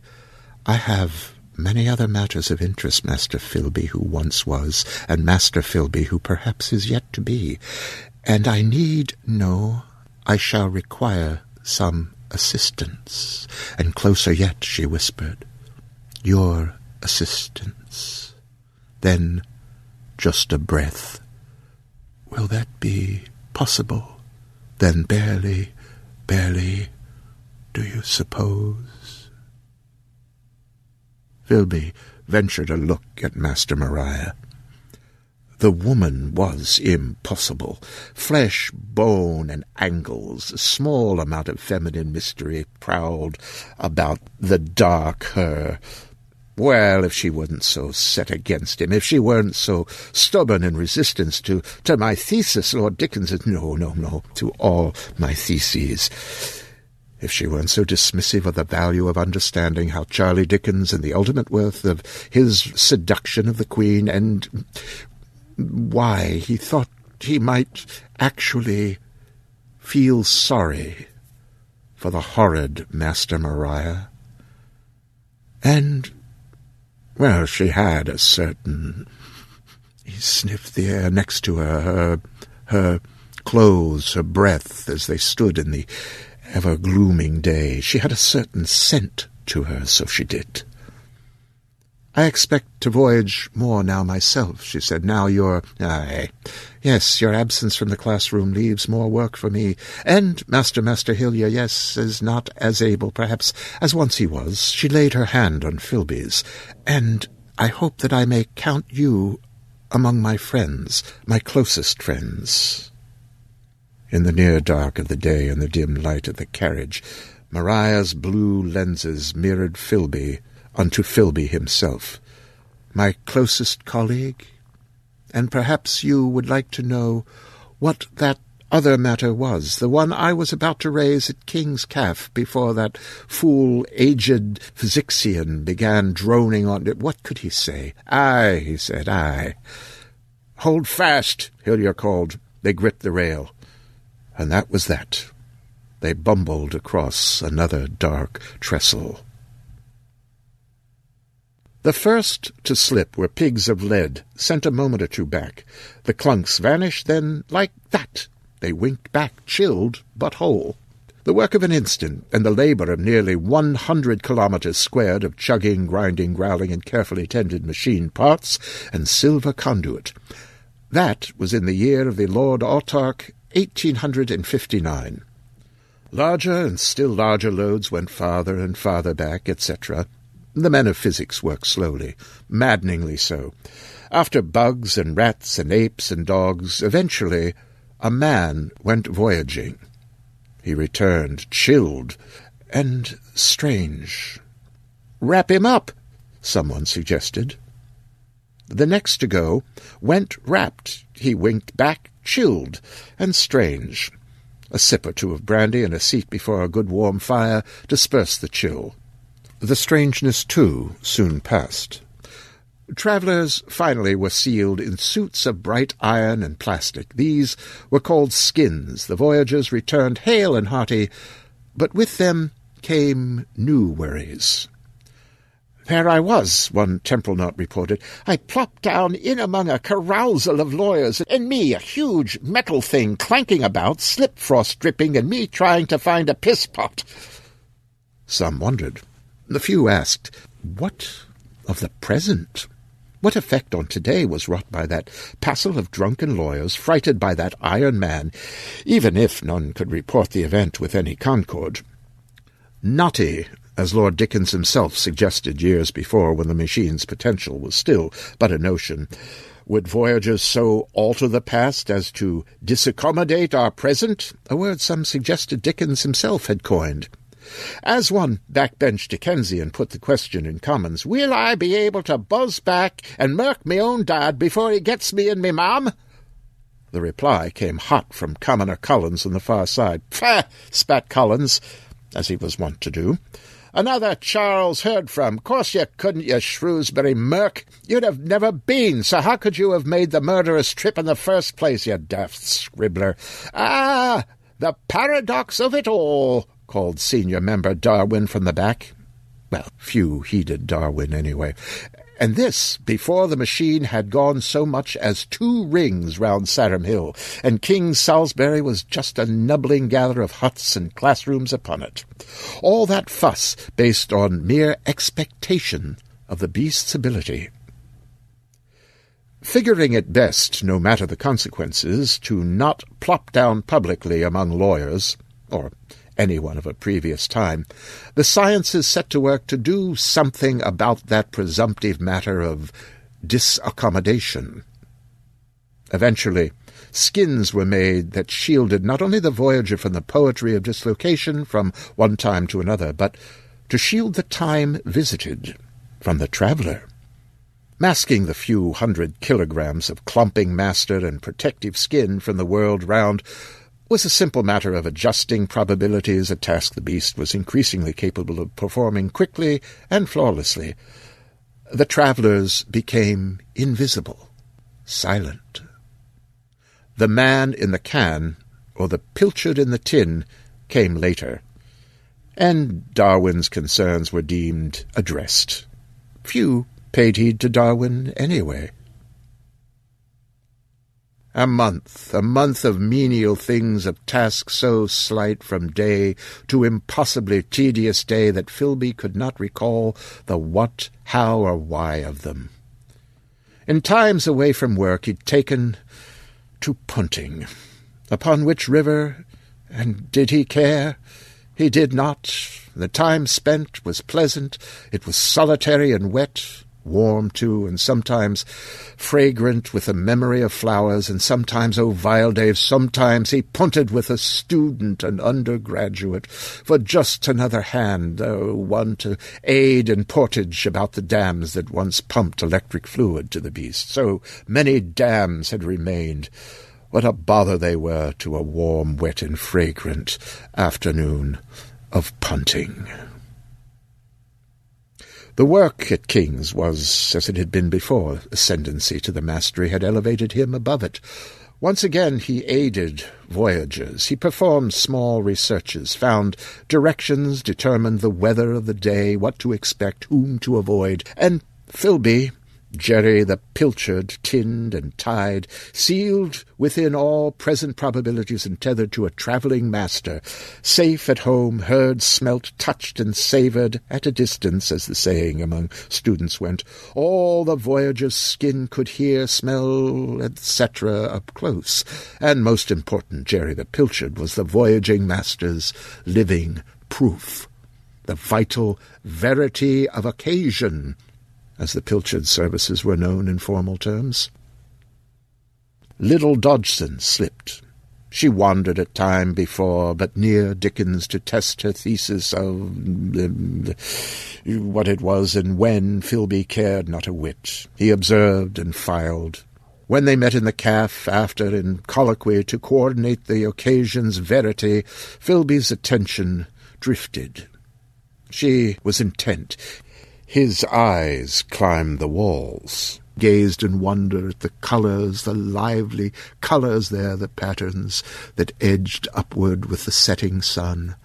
I have many other matters of interest, Master Filby, who once was, and Master Filby, who perhaps is yet to be, and I need no, I shall require some assistance. And closer yet, she whispered, your assistance. Then just a breath. Will that be possible? Then barely, barely, do you suppose? Filby ventured a look at Master Maria. The woman was impossible. Flesh, bone, and angles, a small amount of feminine mystery prowled about the dark her, well, if she wasn't so set against him, if she weren't so stubborn in resistance to, to my thesis, Lord Dickens, no, no, no, to all my theses. if she weren't so dismissive of the value of understanding how Charlie Dickens and the ultimate worth of his seduction of the Queen and why he thought he might actually feel sorry for the horrid Master Maria. And, well, she had a certain... He sniffed the air next to her, her, her clothes, her breath, as they stood in the ever-glooming day. She had a certain scent to her, so she did. I expect to voyage more now myself, she said. Now you're... Aye. Yes, your absence from the classroom leaves more work for me. And Master Master Hillier, yes, is not as able, perhaps, as once he was. She laid her hand on Filby's. And I hope that I may count you among my friends, my closest friends. In the near dark of the day and the dim light of the carriage, Maria's blue lenses mirrored Filby unto Filby himself. My closest colleague? And perhaps you would like to know what that other matter was, the one I was about to raise at King's Calf before that fool aged Physixian began droning on it. What could he say? Aye, he said, aye. Hold fast, Hillier called. They gripped the rail. And that was that. They bumbled across another dark trestle. The first to slip were pigs of lead, sent a moment or two back. The clunks vanished, then, like that, they winked back, chilled but whole. The work of an instant, and the labour of nearly one hundred kilometres squared of chugging, grinding, growling, and carefully tended machine parts and silver conduit. That was in the year of the Lord Autarch, 1859. Larger and still larger loads went farther and farther back, etc. The men of physics work slowly, maddeningly so. After bugs and rats and apes and dogs, eventually a man went voyaging. He returned, chilled and strange. Wrap him up, someone suggested. The next to go went wrapped. He winked back, chilled and strange. A sip or two of brandy and a seat before a good warm fire dispersed the chill. The strangeness, too, soon passed. Travellers finally were sealed in suits of bright iron and plastic. These were called skins. The voyagers returned hale and hearty, but with them came new worries. There I was, one temporal note reported. I plopped down in among a carousal of lawyers, and me, a huge metal thing clanking about, slip frost dripping, and me trying to find a piss pot. Some wondered. The few asked, What of the present? What effect on today was wrought by that passel of drunken lawyers, frighted by that iron man, even if none could report the event with any concord? Knotty as Lord Dickens himself suggested years before when the machine's potential was still but a notion. Would voyagers so alter the past as to disaccommodate our present? A word some suggested Dickens himself had coined. As one backbench Dickensian put the question in Commons, Will I be able to buzz back and murk me own dad before he gets me and me mom? The reply came hot from Commoner Collins on the far side. Pah! spat Collins, as he was wont to do. Another Charles heard from. Course you couldn't, you Shrewsbury merc. You'd have never been, so how could you have made the murderous trip in the first place, you daft scribbler? Ah, the paradox of it all, called senior member Darwin from the back. Well, few heeded Darwin anyway and this before the machine had gone so much as two rings round Sarum Hill, and King Salisbury was just a nubbling gather of huts and classrooms upon it. All that fuss based on mere expectation of the beast's ability. Figuring it best, no matter the consequences, to not plop down publicly among lawyers, or anyone of a previous time, the sciences set to work to do something about that presumptive matter of disaccommodation. Eventually, skins were made that shielded not only the voyager from the poetry of dislocation from one time to another, but to shield the time visited from the traveller. Masking the few hundred kilograms of clumping master and protective skin from the world round was a simple matter of adjusting probabilities, a task the beast was increasingly capable of performing quickly and flawlessly. The travellers became invisible, silent. The man in the can, or the pilchard in the tin, came later, and Darwin's concerns were deemed addressed. Few paid heed to Darwin anyway. A month, a month of menial things, of tasks so slight from day to impossibly tedious day that Filby could not recall the what, how, or why of them. In times away from work he'd taken to punting. Upon which river, and did he care? He did not. The time spent was pleasant. It was solitary and wet warm too, and sometimes fragrant with the memory of flowers, and sometimes, oh vile Dave, sometimes he punted with a student and undergraduate for just another hand, oh, one to aid in portage about the dams that once pumped electric fluid to the beast. So many dams had remained. What a bother they were to a warm, wet, and fragrant afternoon of punting. The work at King's was, as it had been before, ascendancy to the mastery had elevated him above it. Once again he aided voyagers. He performed small researches, found directions, determined the weather of the day, what to expect, whom to avoid, and Filby, Jerry the pilchard, tinned and tied, sealed within all present probabilities and tethered to a travelling master, safe at home, heard, smelt, touched, and savoured at a distance, as the saying among students went. All the voyager's skin could hear, smell, etc., up close. And most important, Jerry the pilchard was the voyaging master's living proof, the vital verity of occasion as the pilchard services were known in formal terms. Little Dodgson slipped. She wandered at time before, but near Dickens to test her thesis of uh, what it was and when Filby cared not a whit. He observed and filed. When they met in the caff after in colloquy to coordinate the occasion's verity, Filby's attention drifted. She was intent. His eyes climbed the walls, gazed in wonder at the colours, the lively colours there, the patterns that edged upward with the setting sun.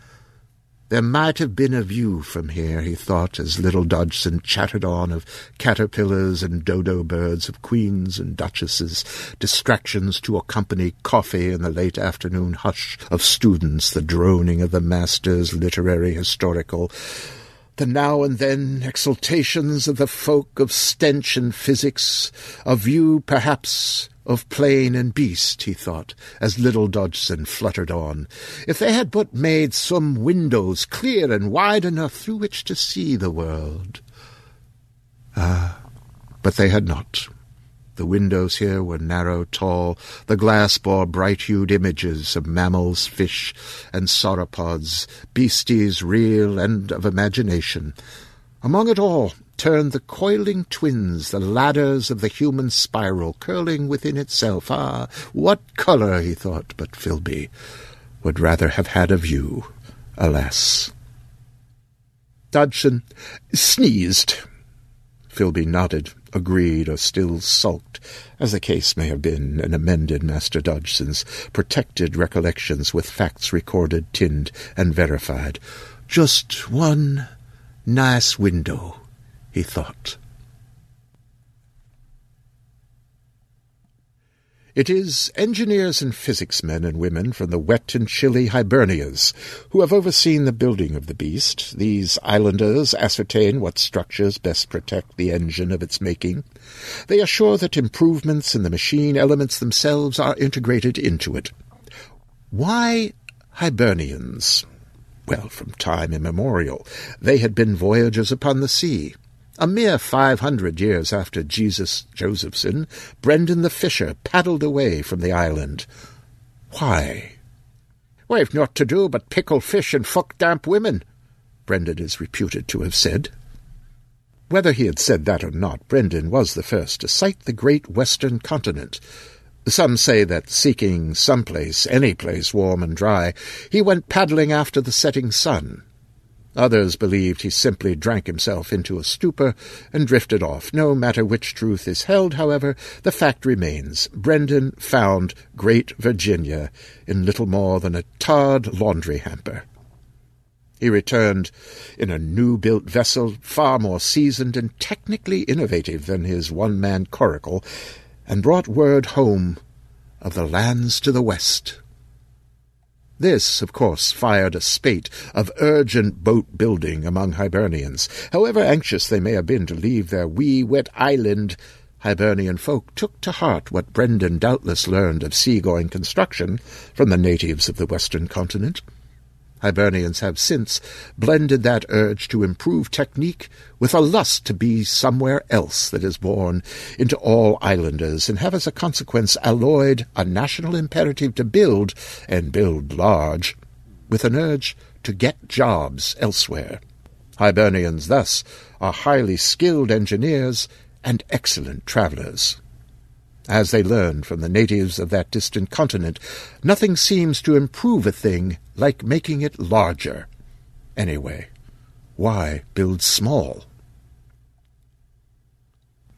There might have been a view from here, he thought, as little Dodgson chattered on of caterpillars and dodo birds, of queens and duchesses, distractions to accompany coffee in the late afternoon hush of students, the droning of the master's literary historical, the now and then exultations of the folk of stench and physics, a view, perhaps, of plane and beast, he thought, as little Dodgson fluttered on. If they had but made some windows clear and wide enough through which to see the world. Ah, but they had not. The windows here were narrow, tall. The glass bore bright-hued images of mammals, fish, and sauropods, beasties real and of imagination. Among it all turned the coiling twins, the ladders of the human spiral, curling within itself. Ah, what colour, he thought, but Filby would rather have had a view, alas. Dodgson sneezed. Filby nodded agreed or still sulked, as the case may have been, and amended Master Dodgson's protected recollections with facts recorded, tinned, and verified. Just one nice window, he thought. It is engineers and physics men and women from the wet and chilly Hibernias who have overseen the building of the beast. These islanders ascertain what structures best protect the engine of its making. They assure that improvements in the machine elements themselves are integrated into it. Why Hibernians? Well, from time immemorial, they had been voyagers upon the sea. A mere five hundred years after Jesus Josephson, Brendan the fisher paddled away from the island. Why? We've naught to do but pickle fish and fuck damp women, Brendan is reputed to have said. Whether he had said that or not, Brendan was the first to sight the great western continent. Some say that, seeking some place, any place warm and dry, he went paddling after the setting sun. Others believed he simply drank himself into a stupor and drifted off. No matter which truth is held, however, the fact remains. Brendan found Great Virginia in little more than a tarred laundry hamper. He returned in a new-built vessel, far more seasoned and technically innovative than his one-man coracle, and brought word home of the lands to the west. This, of course, fired a spate of urgent boat building among Hibernians. However anxious they may have been to leave their wee, wet island, Hibernian folk took to heart what Brendan doubtless learned of seagoing construction from the natives of the western continent. Hibernians have since blended that urge to improve technique with a lust to be somewhere else that is born into all islanders, and have as a consequence alloyed a national imperative to build, and build large, with an urge to get jobs elsewhere. Hibernians thus are highly skilled engineers and excellent travellers. As they learned from the natives of that distant continent, nothing seems to improve a thing like making it larger. Anyway, why build small?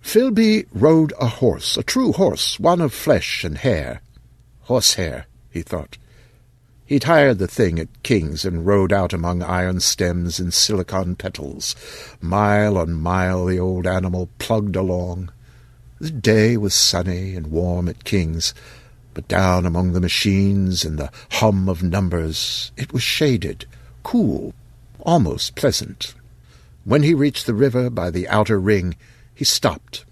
Filby rode a horse, a true horse, one of flesh and hair. Horsehair, he thought. He'd hired the thing at King's and rode out among iron stems and silicon petals. Mile on mile the old animal plugged along. The day was sunny and warm at King's, but down among the machines and the hum of numbers it was shaded, cool, almost pleasant. When he reached the river by the outer ring, he stopped.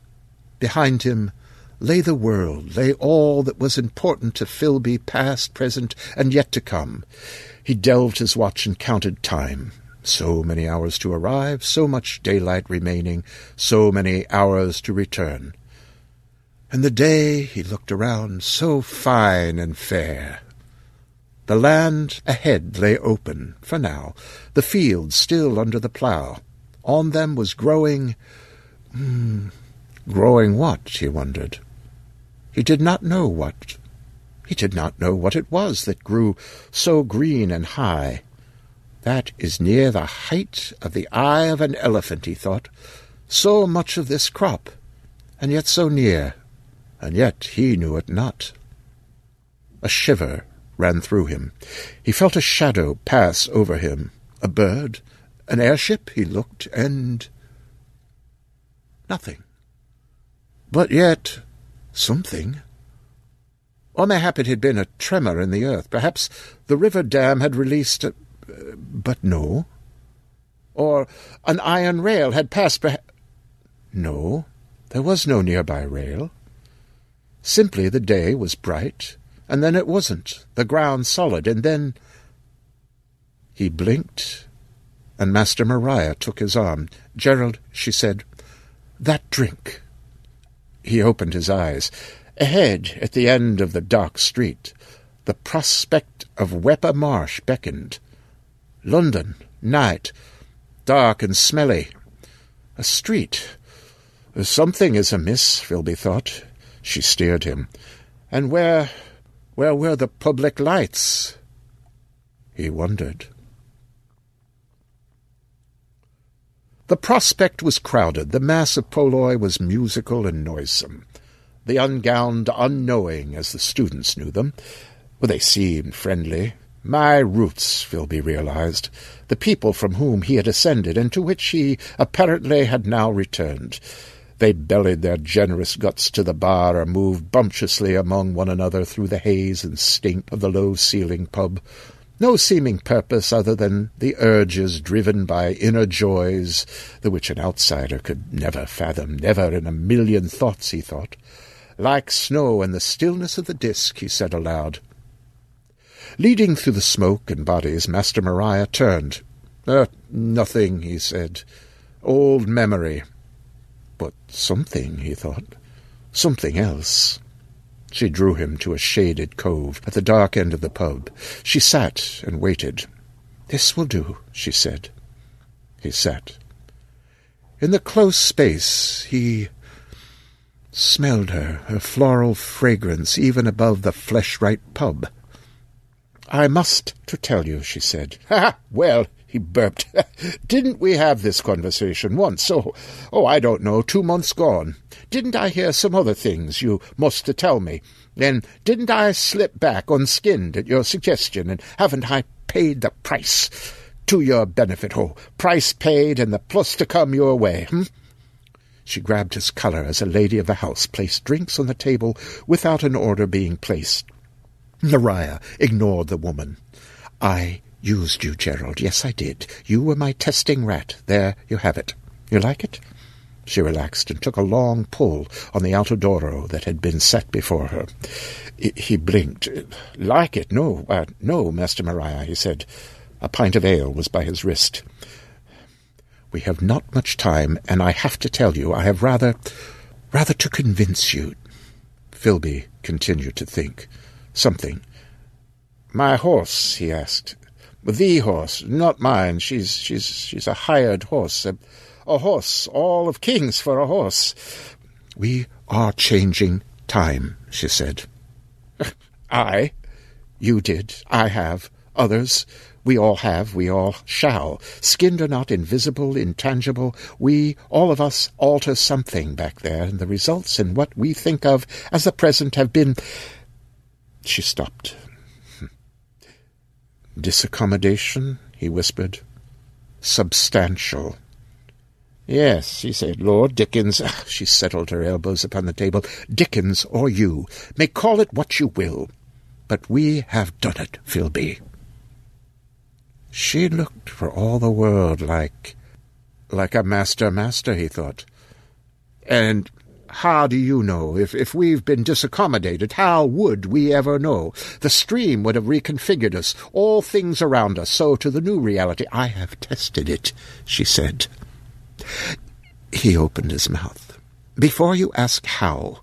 Behind him lay the world, lay all that was important to Filby, past, present, and yet to come. He delved his watch and counted time. So many hours to arrive, so much daylight remaining, so many hours to return. And the day, he looked around, so fine and fair. The land ahead lay open, for now, the fields still under the plough. On them was growing... Hmm, growing what, he wondered. He did not know what. He did not know what it was that grew so green and high. That is near the height of the eye of an elephant, he thought. So much of this crop, and yet so near, and yet he knew it not. A shiver ran through him. He felt a shadow pass over him. A bird, an airship, he looked, and nothing. But yet something. Or mayhap it had been a tremor in the earth. Perhaps the river dam had released a... But no. Or an iron rail had passed, perhaps... No, there was no nearby rail. Simply the day was bright, and then it wasn't, the ground solid, and then... He blinked, and Master Maria took his arm. Gerald, she said, that drink. He opened his eyes. Ahead, at the end of the dark street, the prospect of Wepper Marsh beckoned. London, night, dark and smelly. A street. Something is amiss, Filby thought. She steered him. And where, where were the public lights? He wondered. The prospect was crowded. The mass of polloi was musical and noisome. The ungowned unknowing, as the students knew them. Well, they seemed friendly. My roots, Filby realized. The people from whom he had ascended, and to which he apparently had now returned. They bellied their generous guts to the bar or moved bumptiously among one another through the haze and stink of the low-ceilinged pub. No seeming purpose other than the urges driven by inner joys, the which an outsider could never fathom, never in a million thoughts, he thought. Like snow in the stillness of the disk, he said aloud. Leading through the smoke and bodies, Master Maria turned. Uh, nothing, he said. Old memory. But something, he thought. Something else. She drew him to a shaded cove at the dark end of the pub. She sat and waited. This will do, she said. He sat. In the close space he smelled her, her floral fragrance even above the flesh-right pub. I must to tell you, she said. Ha! Well, he burped. [laughs] Didn't we have this conversation once? Oh, oh, I don't know, two months gone. Didn't I hear some other things you must tell me? And didn't I slip back unskinned at your suggestion, and haven't I paid the price? To your benefit, oh, price paid and the plus to come your way, hm? She grabbed his collar as a lady of the house placed drinks on the table without an order being placed. Maria ignored the woman. I used you, Gerald. Yes, I did. You were my testing rat. There you have it. You like it? She relaxed and took a long pull on the Altadoro that had been set before her. He blinked. Like it? No, uh, no, Master Maria, he said. A pint of ale was by his wrist. We have not much time, and I have to tell you, I have rather, rather to convince you. Filby continued to think. Something. My horse, he asked. The horse, not mine. She's she's she's a hired horse. A, a horse, all of kings for a horse. We are changing time, she said. [laughs] I? You did. I have. Others. We all have, we all shall. Skinned or not, invisible, intangible, we, all of us, alter something back there, and the results in what we think of as the present have been she stopped. Disaccommodation, he whispered. Substantial. Yes, he said, Lord Dickens. [laughs] She settled her elbows upon the table. Dickens or you may call it what you will, but we have done it, Filby. She looked for all the world like... like a master-master, he thought. And how do you know? If, if we've been disaccommodated, how would we ever know? The stream would have reconfigured us, all things around us, so to the new reality. I have tested it, she said. He opened his mouth. Before you ask how,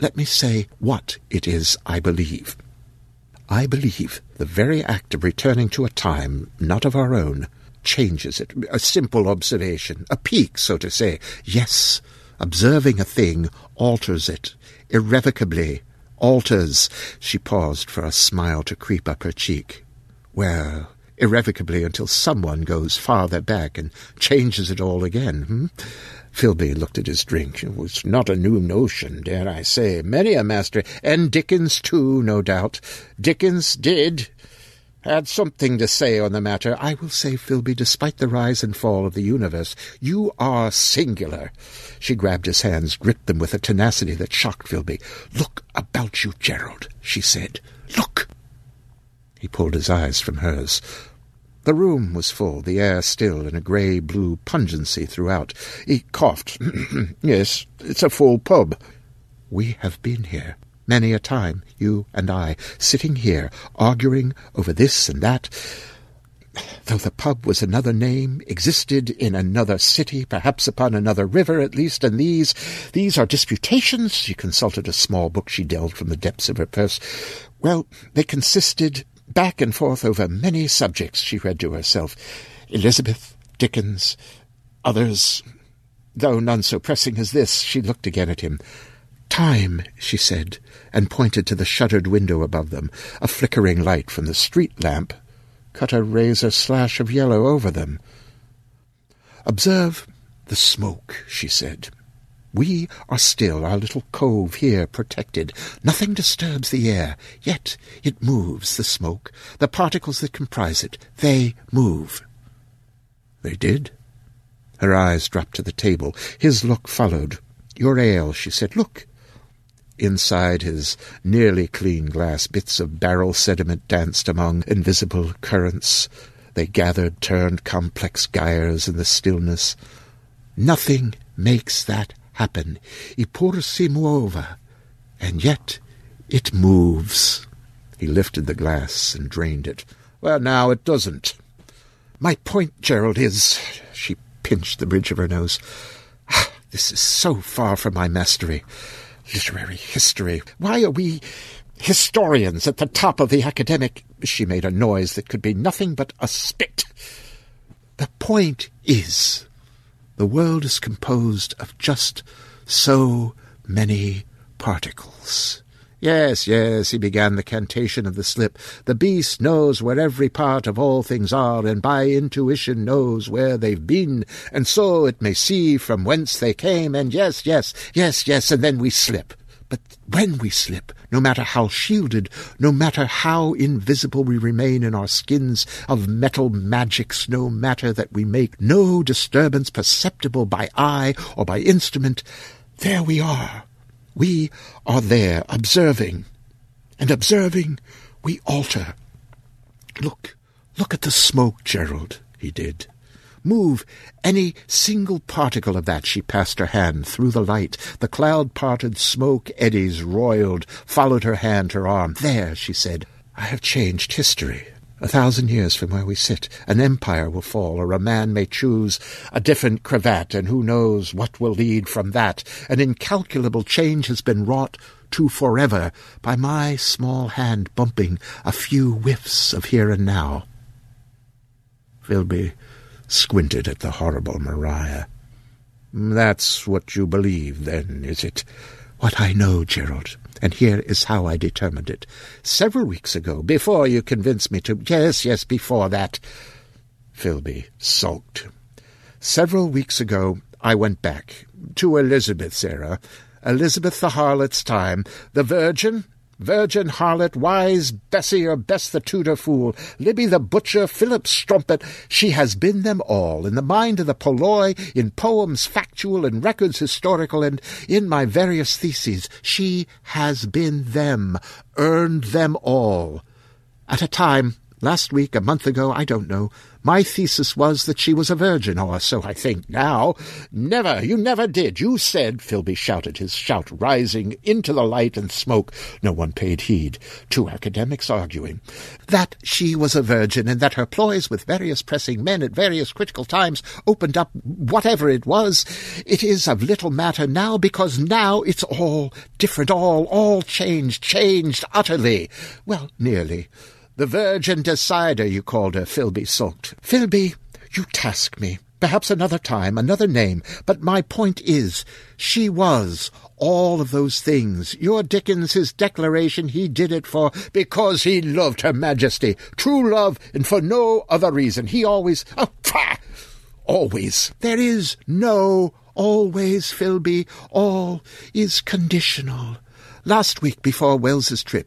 let me say what it is I believe. I believe the very act of returning to a time not of our own changes it. A simple observation, a peak, so to say. Yes, Observing a thing alters it, irrevocably alters. She paused for a smile to creep up her cheek. Well, irrevocably until someone goes farther back and changes it all again, hmm? Filby looked at his drink. It was not a new notion, dare I say. Many a master, and Dickens too, no doubt. Dickens did, had something to say on the matter. I will say, Filby, despite the rise and fall of the universe, you are singular. She grabbed his hands, gripped them with a tenacity that shocked Filby. Look about you, Gerald, she said. Look! He pulled his eyes from hers. The room was full, the air still, and a grey-blue pungency throughout. He coughed. [clears throat] yes, it's a full pub. We have been here many a time, you and I, sitting here, arguing over this and that. Though the pub was another name, existed in another city, perhaps upon another river at least, and these, these are disputations. She consulted a small book she delved from the depths of her purse. Well, they consisted back and forth over many subjects, she read to herself. Elizabeth, Dickens, others. Though none so pressing as this, she looked again at him. Time, she said, and pointed to the shuttered window above them. A flickering light from the street lamp cut a razor slash of yellow over them. Observe the smoke, she said. We are still, our little cove here protected. Nothing disturbs the air, yet it moves, the smoke. The particles that comprise it, they move. They did. Her eyes dropped to the table. His look followed. Your ale, she said. Look, Inside his nearly clean glass, bits of barrel sediment danced among invisible currents. They gathered, turned complex gyres in the stillness. Nothing makes that happen. Eppur si muove. And yet it moves. He lifted the glass and drained it. Well, now, it doesn't. My point, Gerald, is... She pinched the bridge of her nose. Ah, this is so far from my mastery literary history. Why are we historians at the top of the academic? She made a noise that could be nothing but a spit. The point is, the world is composed of just so many particles. Yes, yes, he began the cantation of the slip. The beast knows where every part of all things are, and by intuition knows where they've been, and so it may see from whence they came, and yes, yes, yes, yes, and then we slip. But when we slip, no matter how shielded, no matter how invisible we remain in our skins of metal magics, no matter that we make no disturbance perceptible by eye or by instrument, there we are, we are there, observing, and observing, we alter. Look, look at the smoke, Gerald, he did. Move any single particle of that. She passed her hand through the light. The cloud parted smoke eddies roiled, followed her hand, her arm. There, she said, I have changed history. A thousand years from where we sit, an empire will fall, or a man may choose a different cravat, and who knows what will lead from that. An incalculable change has been wrought to forever by my small hand bumping a few whiffs of here and now. Filby squinted at the horrible Maria. That's what you believe, then, is it? What I know, Gerald and here is how I determined it. Several weeks ago, before you convinced me to... Yes, yes, before that. Filby sulked. Several weeks ago, I went back to Elizabeth's era, Elizabeth the harlot's time, the virgin, Virgin harlot, wise Bessie or Bess the Tudor fool, Libby the butcher, Philip strumpet, she has been them all, in the mind of the polloi, in poems factual and records historical, and in my various theses. She has been them, earned them all. At a time, last week, a month ago, I don't know, my thesis was that she was a virgin, or so I think now. Never, you never did. You said, Filby shouted, his shout rising into the light and smoke. No one paid heed. Two academics arguing. That she was a virgin, and that her ploys with various pressing men at various critical times opened up whatever it was. It is of little matter now, because now it's all different, all, all changed, changed utterly. Well, nearly. The Virgin Decider, you called her, Filby sulked. Filby, you task me. Perhaps another time, another name, but my point is, she was all of those things. Your Dickens, his declaration, he did it for because he loved her majesty. True love, and for no other reason. He always, oh, pah, always. There is no always, Filby. All is conditional. Last week before Wells's trip,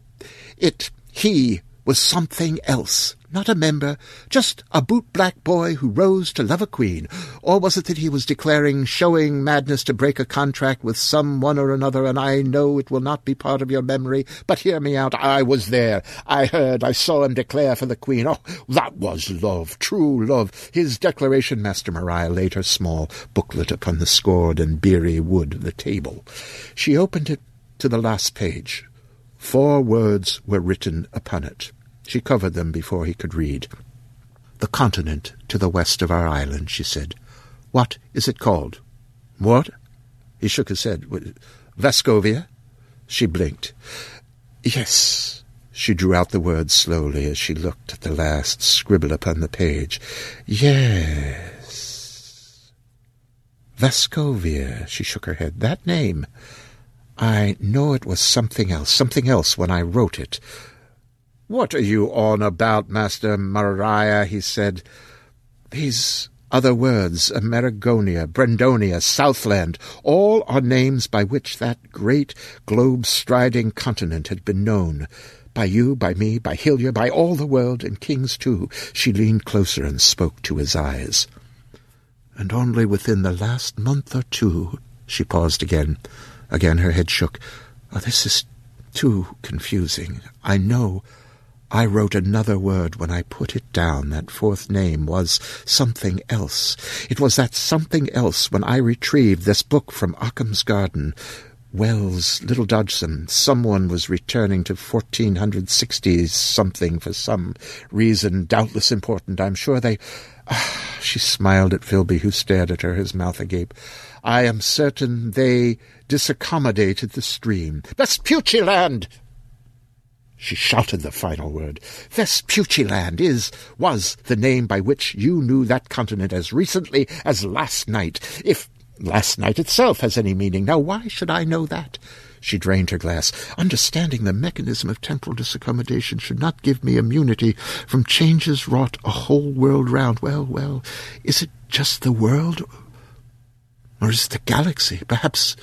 it, he was something else, not a member, just a boot-black boy who rose to love a queen. Or was it that he was declaring showing madness to break a contract with some one or another, and I know it will not be part of your memory, but hear me out. I was there. I heard, I saw him declare for the queen. Oh, that was love, true love. His declaration, Master Maria laid her small booklet upon the scored and beery wood of the table. She opened it to the last page. Four words were written upon it. She covered them before he could read. The continent to the west of our island, she said. What is it called? What? He shook his head. Vascovia? She blinked. Yes. She drew out the words slowly as she looked at the last scribble upon the page. Yes. Vascovia. She shook her head. That name. I know it was something else, something else when I wrote it. What are you on about, Master Maria? he said. These other words, Amerigonia, Brendonia, Southland, all are names by which that great globe-striding continent had been known. By you, by me, by Hillier, by all the world, and kings too. She leaned closer and spoke to his eyes. And only within the last month or two, she paused again. Again her head shook. Oh, this is too confusing. I know I wrote another word when I put it down. That fourth name was something else. It was that something else when I retrieved this book from Occam's garden. Wells, Little Dodgson, someone was returning to 1460 something for some reason, doubtless important. I'm sure they... Ah, she smiled at Filby, who stared at her, his mouth agape. I am certain they disaccommodated the stream. Vespucciland! She shouted the final word. Vespucciland is, was the name by which you knew that continent as recently as last night. If Last night itself has any meaning. Now, why should I know that? She drained her glass. Understanding the mechanism of temporal disaccommodation should not give me immunity from changes wrought a whole world round. Well, well, is it just the world? Or is it the galaxy? Perhaps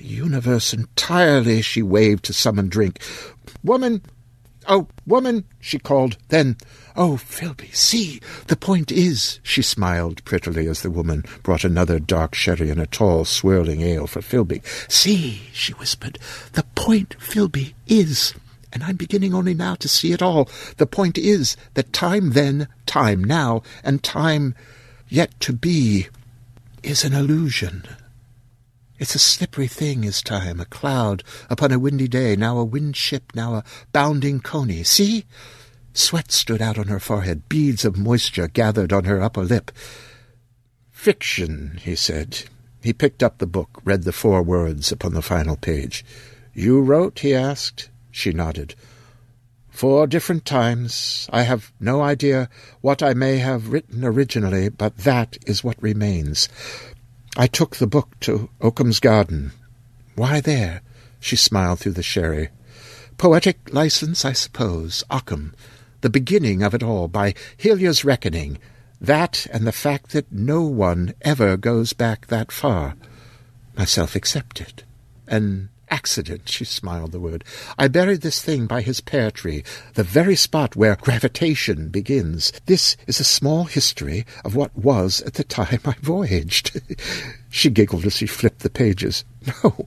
the universe entirely, she waved to summon drink. Woman! Oh, woman! she called. Then, Oh, Filby, see, the point is, she smiled prettily as the woman brought another dark sherry and a tall, swirling ale for Filby. See, she whispered, the point, Filby, is, and I'm beginning only now to see it all, the point is that time then, time now, and time yet to be is an illusion. It's a slippery thing, is time, a cloud upon a windy day, now a wind ship, now a bounding coney. See? Sweat stood out on her forehead. Beads of moisture gathered on her upper lip. Fiction, he said. He picked up the book, read the four words upon the final page. You wrote? he asked. She nodded. Four different times. I have no idea what I may have written originally, but that is what remains. I took the book to Occam's Garden. Why there? She smiled through the sherry. Poetic license, I suppose. Occam the beginning of it all, by Hillier's reckoning, that and the fact that no one ever goes back that far. Myself excepted. An accident, she smiled the word. I buried this thing by his pear tree, the very spot where gravitation begins. This is a small history of what was at the time I voyaged. [laughs] she giggled as she flipped the pages. [laughs] No,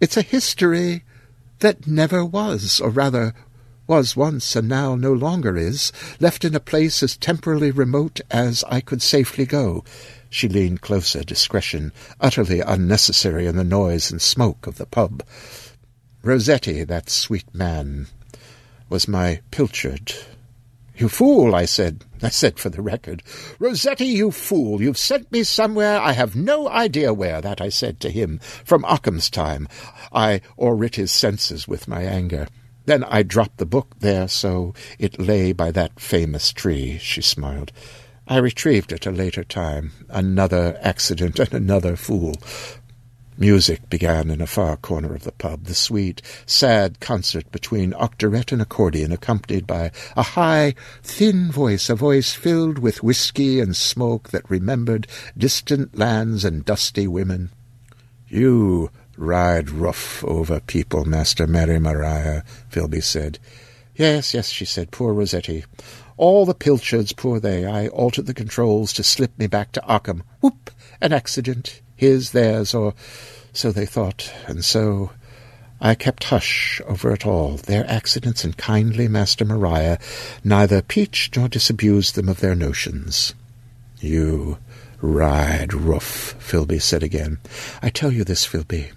it's a history that never was, or rather was once and now no longer is, left in a place as temporally remote as I could safely go. She leaned closer, discretion utterly unnecessary in the noise and smoke of the pub. Rossetti, that sweet man, was my pilchard. You fool, I said. I said for the record. Rossetti, you fool, you've sent me somewhere I have no idea where, that I said to him, from Ockham's time. I o'erwrit his senses with my anger. Then I dropped the book there, so it lay by that famous tree, she smiled. I retrieved it a later time. Another accident and another fool. Music began in a far corner of the pub, the sweet, sad concert between octorette and accordion, accompanied by a high, thin voice, a voice filled with whiskey and smoke that remembered distant lands and dusty women. You ride rough over people, Master Mary Maria, Filby said. Yes, yes, she said, poor Rossetti. All the pilchards, poor they. I altered the controls to slip me back to Occam. Whoop! An accident. His, theirs, or so they thought, and so I kept hush over it all. Their accidents and kindly Master Maria neither peached nor disabused them of their notions. You ride rough, Filby said again. I tell you this, Filby.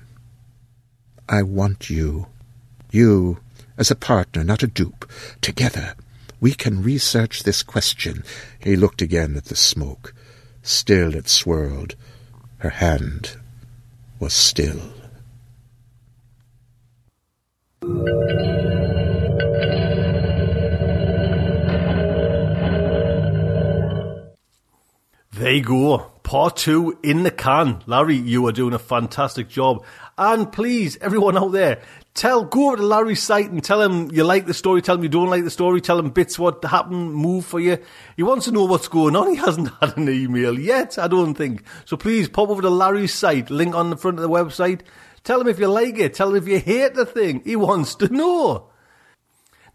I want you. You, as a partner, not a dupe. Together, we can research this question. He looked again at the smoke. Still it swirled. Her hand was still. There you go. Part two in the can. Larry, you are doing a fantastic job. And please, everyone out there, tell, go over to Larry's site and tell him you like the story, tell him you don't like the story, tell him bits what happened, move for you. He wants to know what's going on. [laughs] He hasn't had an email yet, I don't think. So please pop over to Larry's site, link on the front of the website. Tell him if you like it, tell him if you hate the thing. He wants to [laughs] know.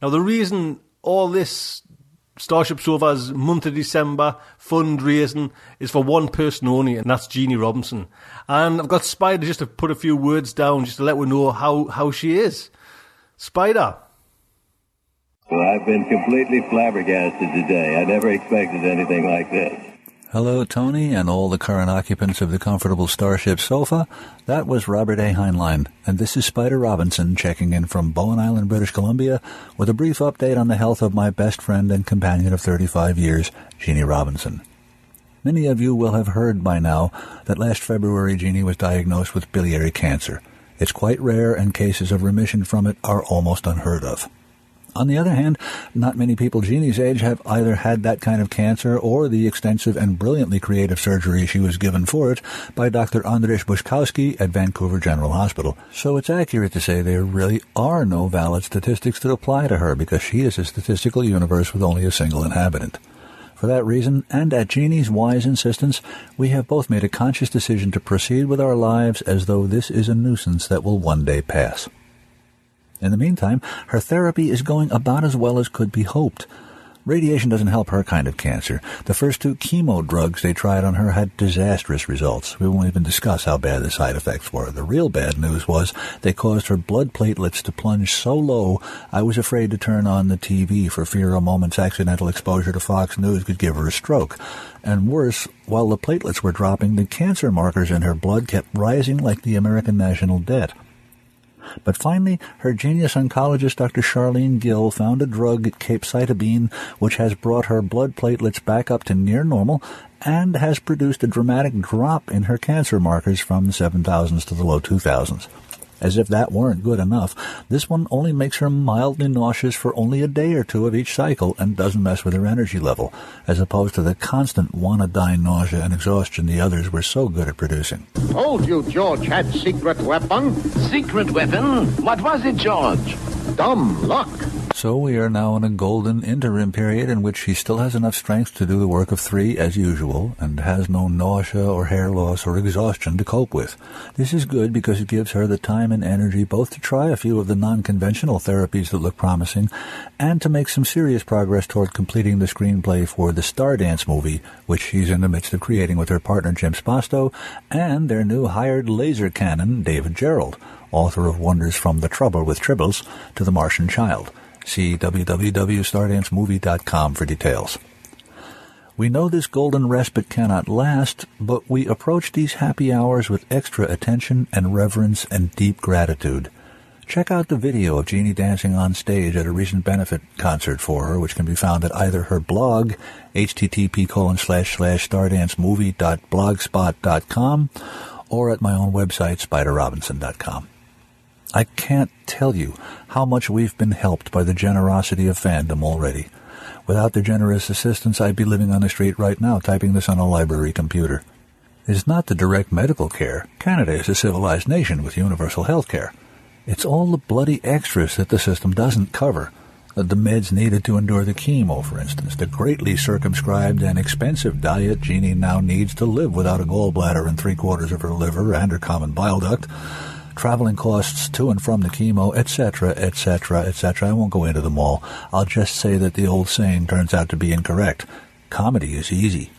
Now, the reason all this Starship Sofa's month of December fundraising is for one person only, and that's Jeannie Robinson. And I've got Spider just to put a few words down, just to let we know how, how she is. Spider. Well, I've been completely flabbergasted today. I never expected anything like this. Hello, Tony, and all the current occupants of the comfortable Starship sofa. That was Robert A. Heinlein, and this is Spider Robinson checking in from Bowen Island, British Columbia, with a brief update on the health of my best friend and companion of 35 years, Jeannie Robinson. Many of you will have heard by now that last February Jeannie was diagnosed with biliary cancer. It's quite rare, and cases of remission from it are almost unheard of. On the other hand, not many people Jeannie's age have either had that kind of cancer or the extensive and brilliantly creative surgery she was given for it by Dr. Andrzej Buczkowski at Vancouver General Hospital. So it's accurate to say there really are no valid statistics that apply to her because she is a statistical universe with only a single inhabitant. For that reason, and at Jeannie's wise insistence, we have both made a conscious decision to proceed with our lives as though this is a nuisance that will one day pass. In the meantime, her therapy is going about as well as could be hoped. Radiation doesn't help her kind of cancer. The first two chemo drugs they tried on her had disastrous results. We won't even discuss how bad the side effects were. The real bad news was they caused her blood platelets to plunge so low I was afraid to turn on the TV for fear a moment's accidental exposure to Fox News could give her a stroke. And worse, while the platelets were dropping, the cancer markers in her blood kept rising like the American national debt. But finally, her genius oncologist Dr. Charlene Gill found a drug, capecitabine, which has brought her blood platelets back up to near normal and has produced a dramatic drop in her cancer markers from the 7,000s to the low 2000s. As if that weren't good enough, this one only makes her mildly nauseous for only a day or two of each cycle and doesn't mess with her energy level, as opposed to the constant wanna-die nausea and exhaustion the others were so good at producing. Told you George had secret weapon. Secret weapon? What was it, George? Dumb luck. So we are now in a golden interim period in which she still has enough strength to do the work of three as usual and has no nausea or hair loss or exhaustion to cope with. This is good because it gives her the time and energy both to try a few of the non-conventional therapies that look promising and to make some serious progress toward completing the screenplay for the Stardance movie, which she's in the midst of creating with her partner Jim Spasto and their new hired laser cannon, David Gerrold, author of Wonders from the Trouble with Tribbles to The Martian Child. See www.stardancemovie.com for details. We know this golden respite cannot last, but we approach these happy hours with extra attention and reverence and deep gratitude. Check out the video of Jeannie dancing on stage at a recent benefit concert for her, which can be found at either her blog, http colon slash slash stardancemovie.blogspot.com, or at my own website, spiderrobinson.com. I can't tell you how much we've been helped by the generosity of fandom already. Without their generous assistance, I'd be living on the street right now typing this on a library computer. It's not the direct medical care. Canada is a civilized nation with universal health care. It's all the bloody extras that the system doesn't cover. Uh, the meds needed to endure the chemo, for instance, the greatly circumscribed and expensive diet Jeannie now needs to live without a gallbladder and three quarters of her liver and her common bile duct, traveling costs to and from the chemo, etc., etc., etc. I won't go into them all. I'll just say that the old saying turns out to be incorrect. Comedy is easy.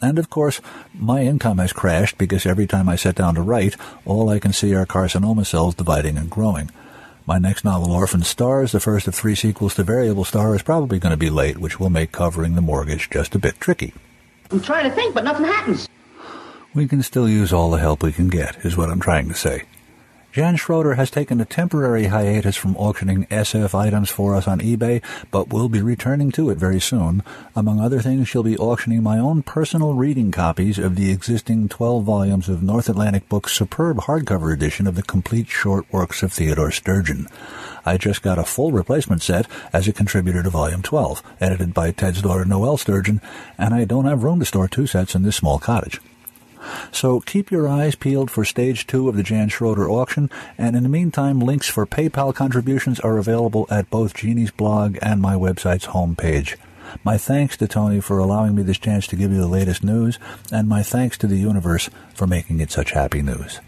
And of course, my income has crashed because every time I sit down to write, all I can see are carcinoma cells dividing and growing. My next novel, Orphan Stars, the first of three sequels to Variable Star, is probably going to be late, which will make covering the mortgage just a bit tricky. I'm trying to think, but nothing happens. We can still use all the help we can get, is what I'm trying to say. Jan Schroeder has taken a temporary hiatus from auctioning SF items for us on eBay, but will be returning to it very soon. Among other things, she'll be auctioning my own personal reading copies of the existing 12 volumes of North Atlantic Books' superb hardcover edition of the complete short works of Theodore Sturgeon. I just got a full replacement set as a contributor to Volume 12, edited by Ted's daughter Noelle Sturgeon, and I don't have room to store two sets in this small cottage. So keep your eyes peeled for stage two of the Jan Schroeder auction, and in the meantime, links for PayPal contributions are available at both Jeannie's blog and my website's homepage. My thanks to Tony for allowing me this chance to give you the latest news, and my thanks to the universe for making it such happy news.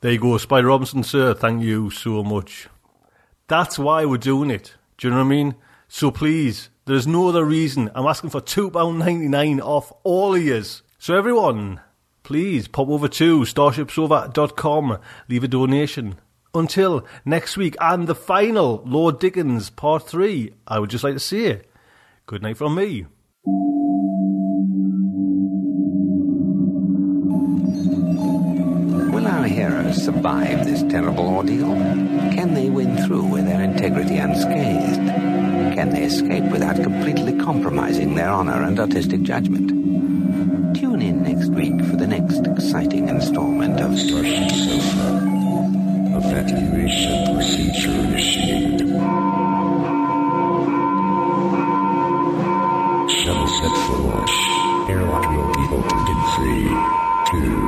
There you go, Spider Robinson, sir. Thank you so much. That's why we're doing it. Do you know what I mean? So please, there's no other reason. I'm asking for £2.99 off all of yours. So everyone, please pop over to starshipsofa.com, leave a donation. Until next week and the final Lord Dickens Part 3, I would just like to say good night from me. Will our heroes survive this terrible ordeal? Can they win through with their integrity unscathed? can they escape without completely compromising their honor and artistic judgment? Tune in next week for the next exciting installment of Russian Sofa. Evacuation procedure initiated. Shuttle set for launch. Airlock will be opened in three, two.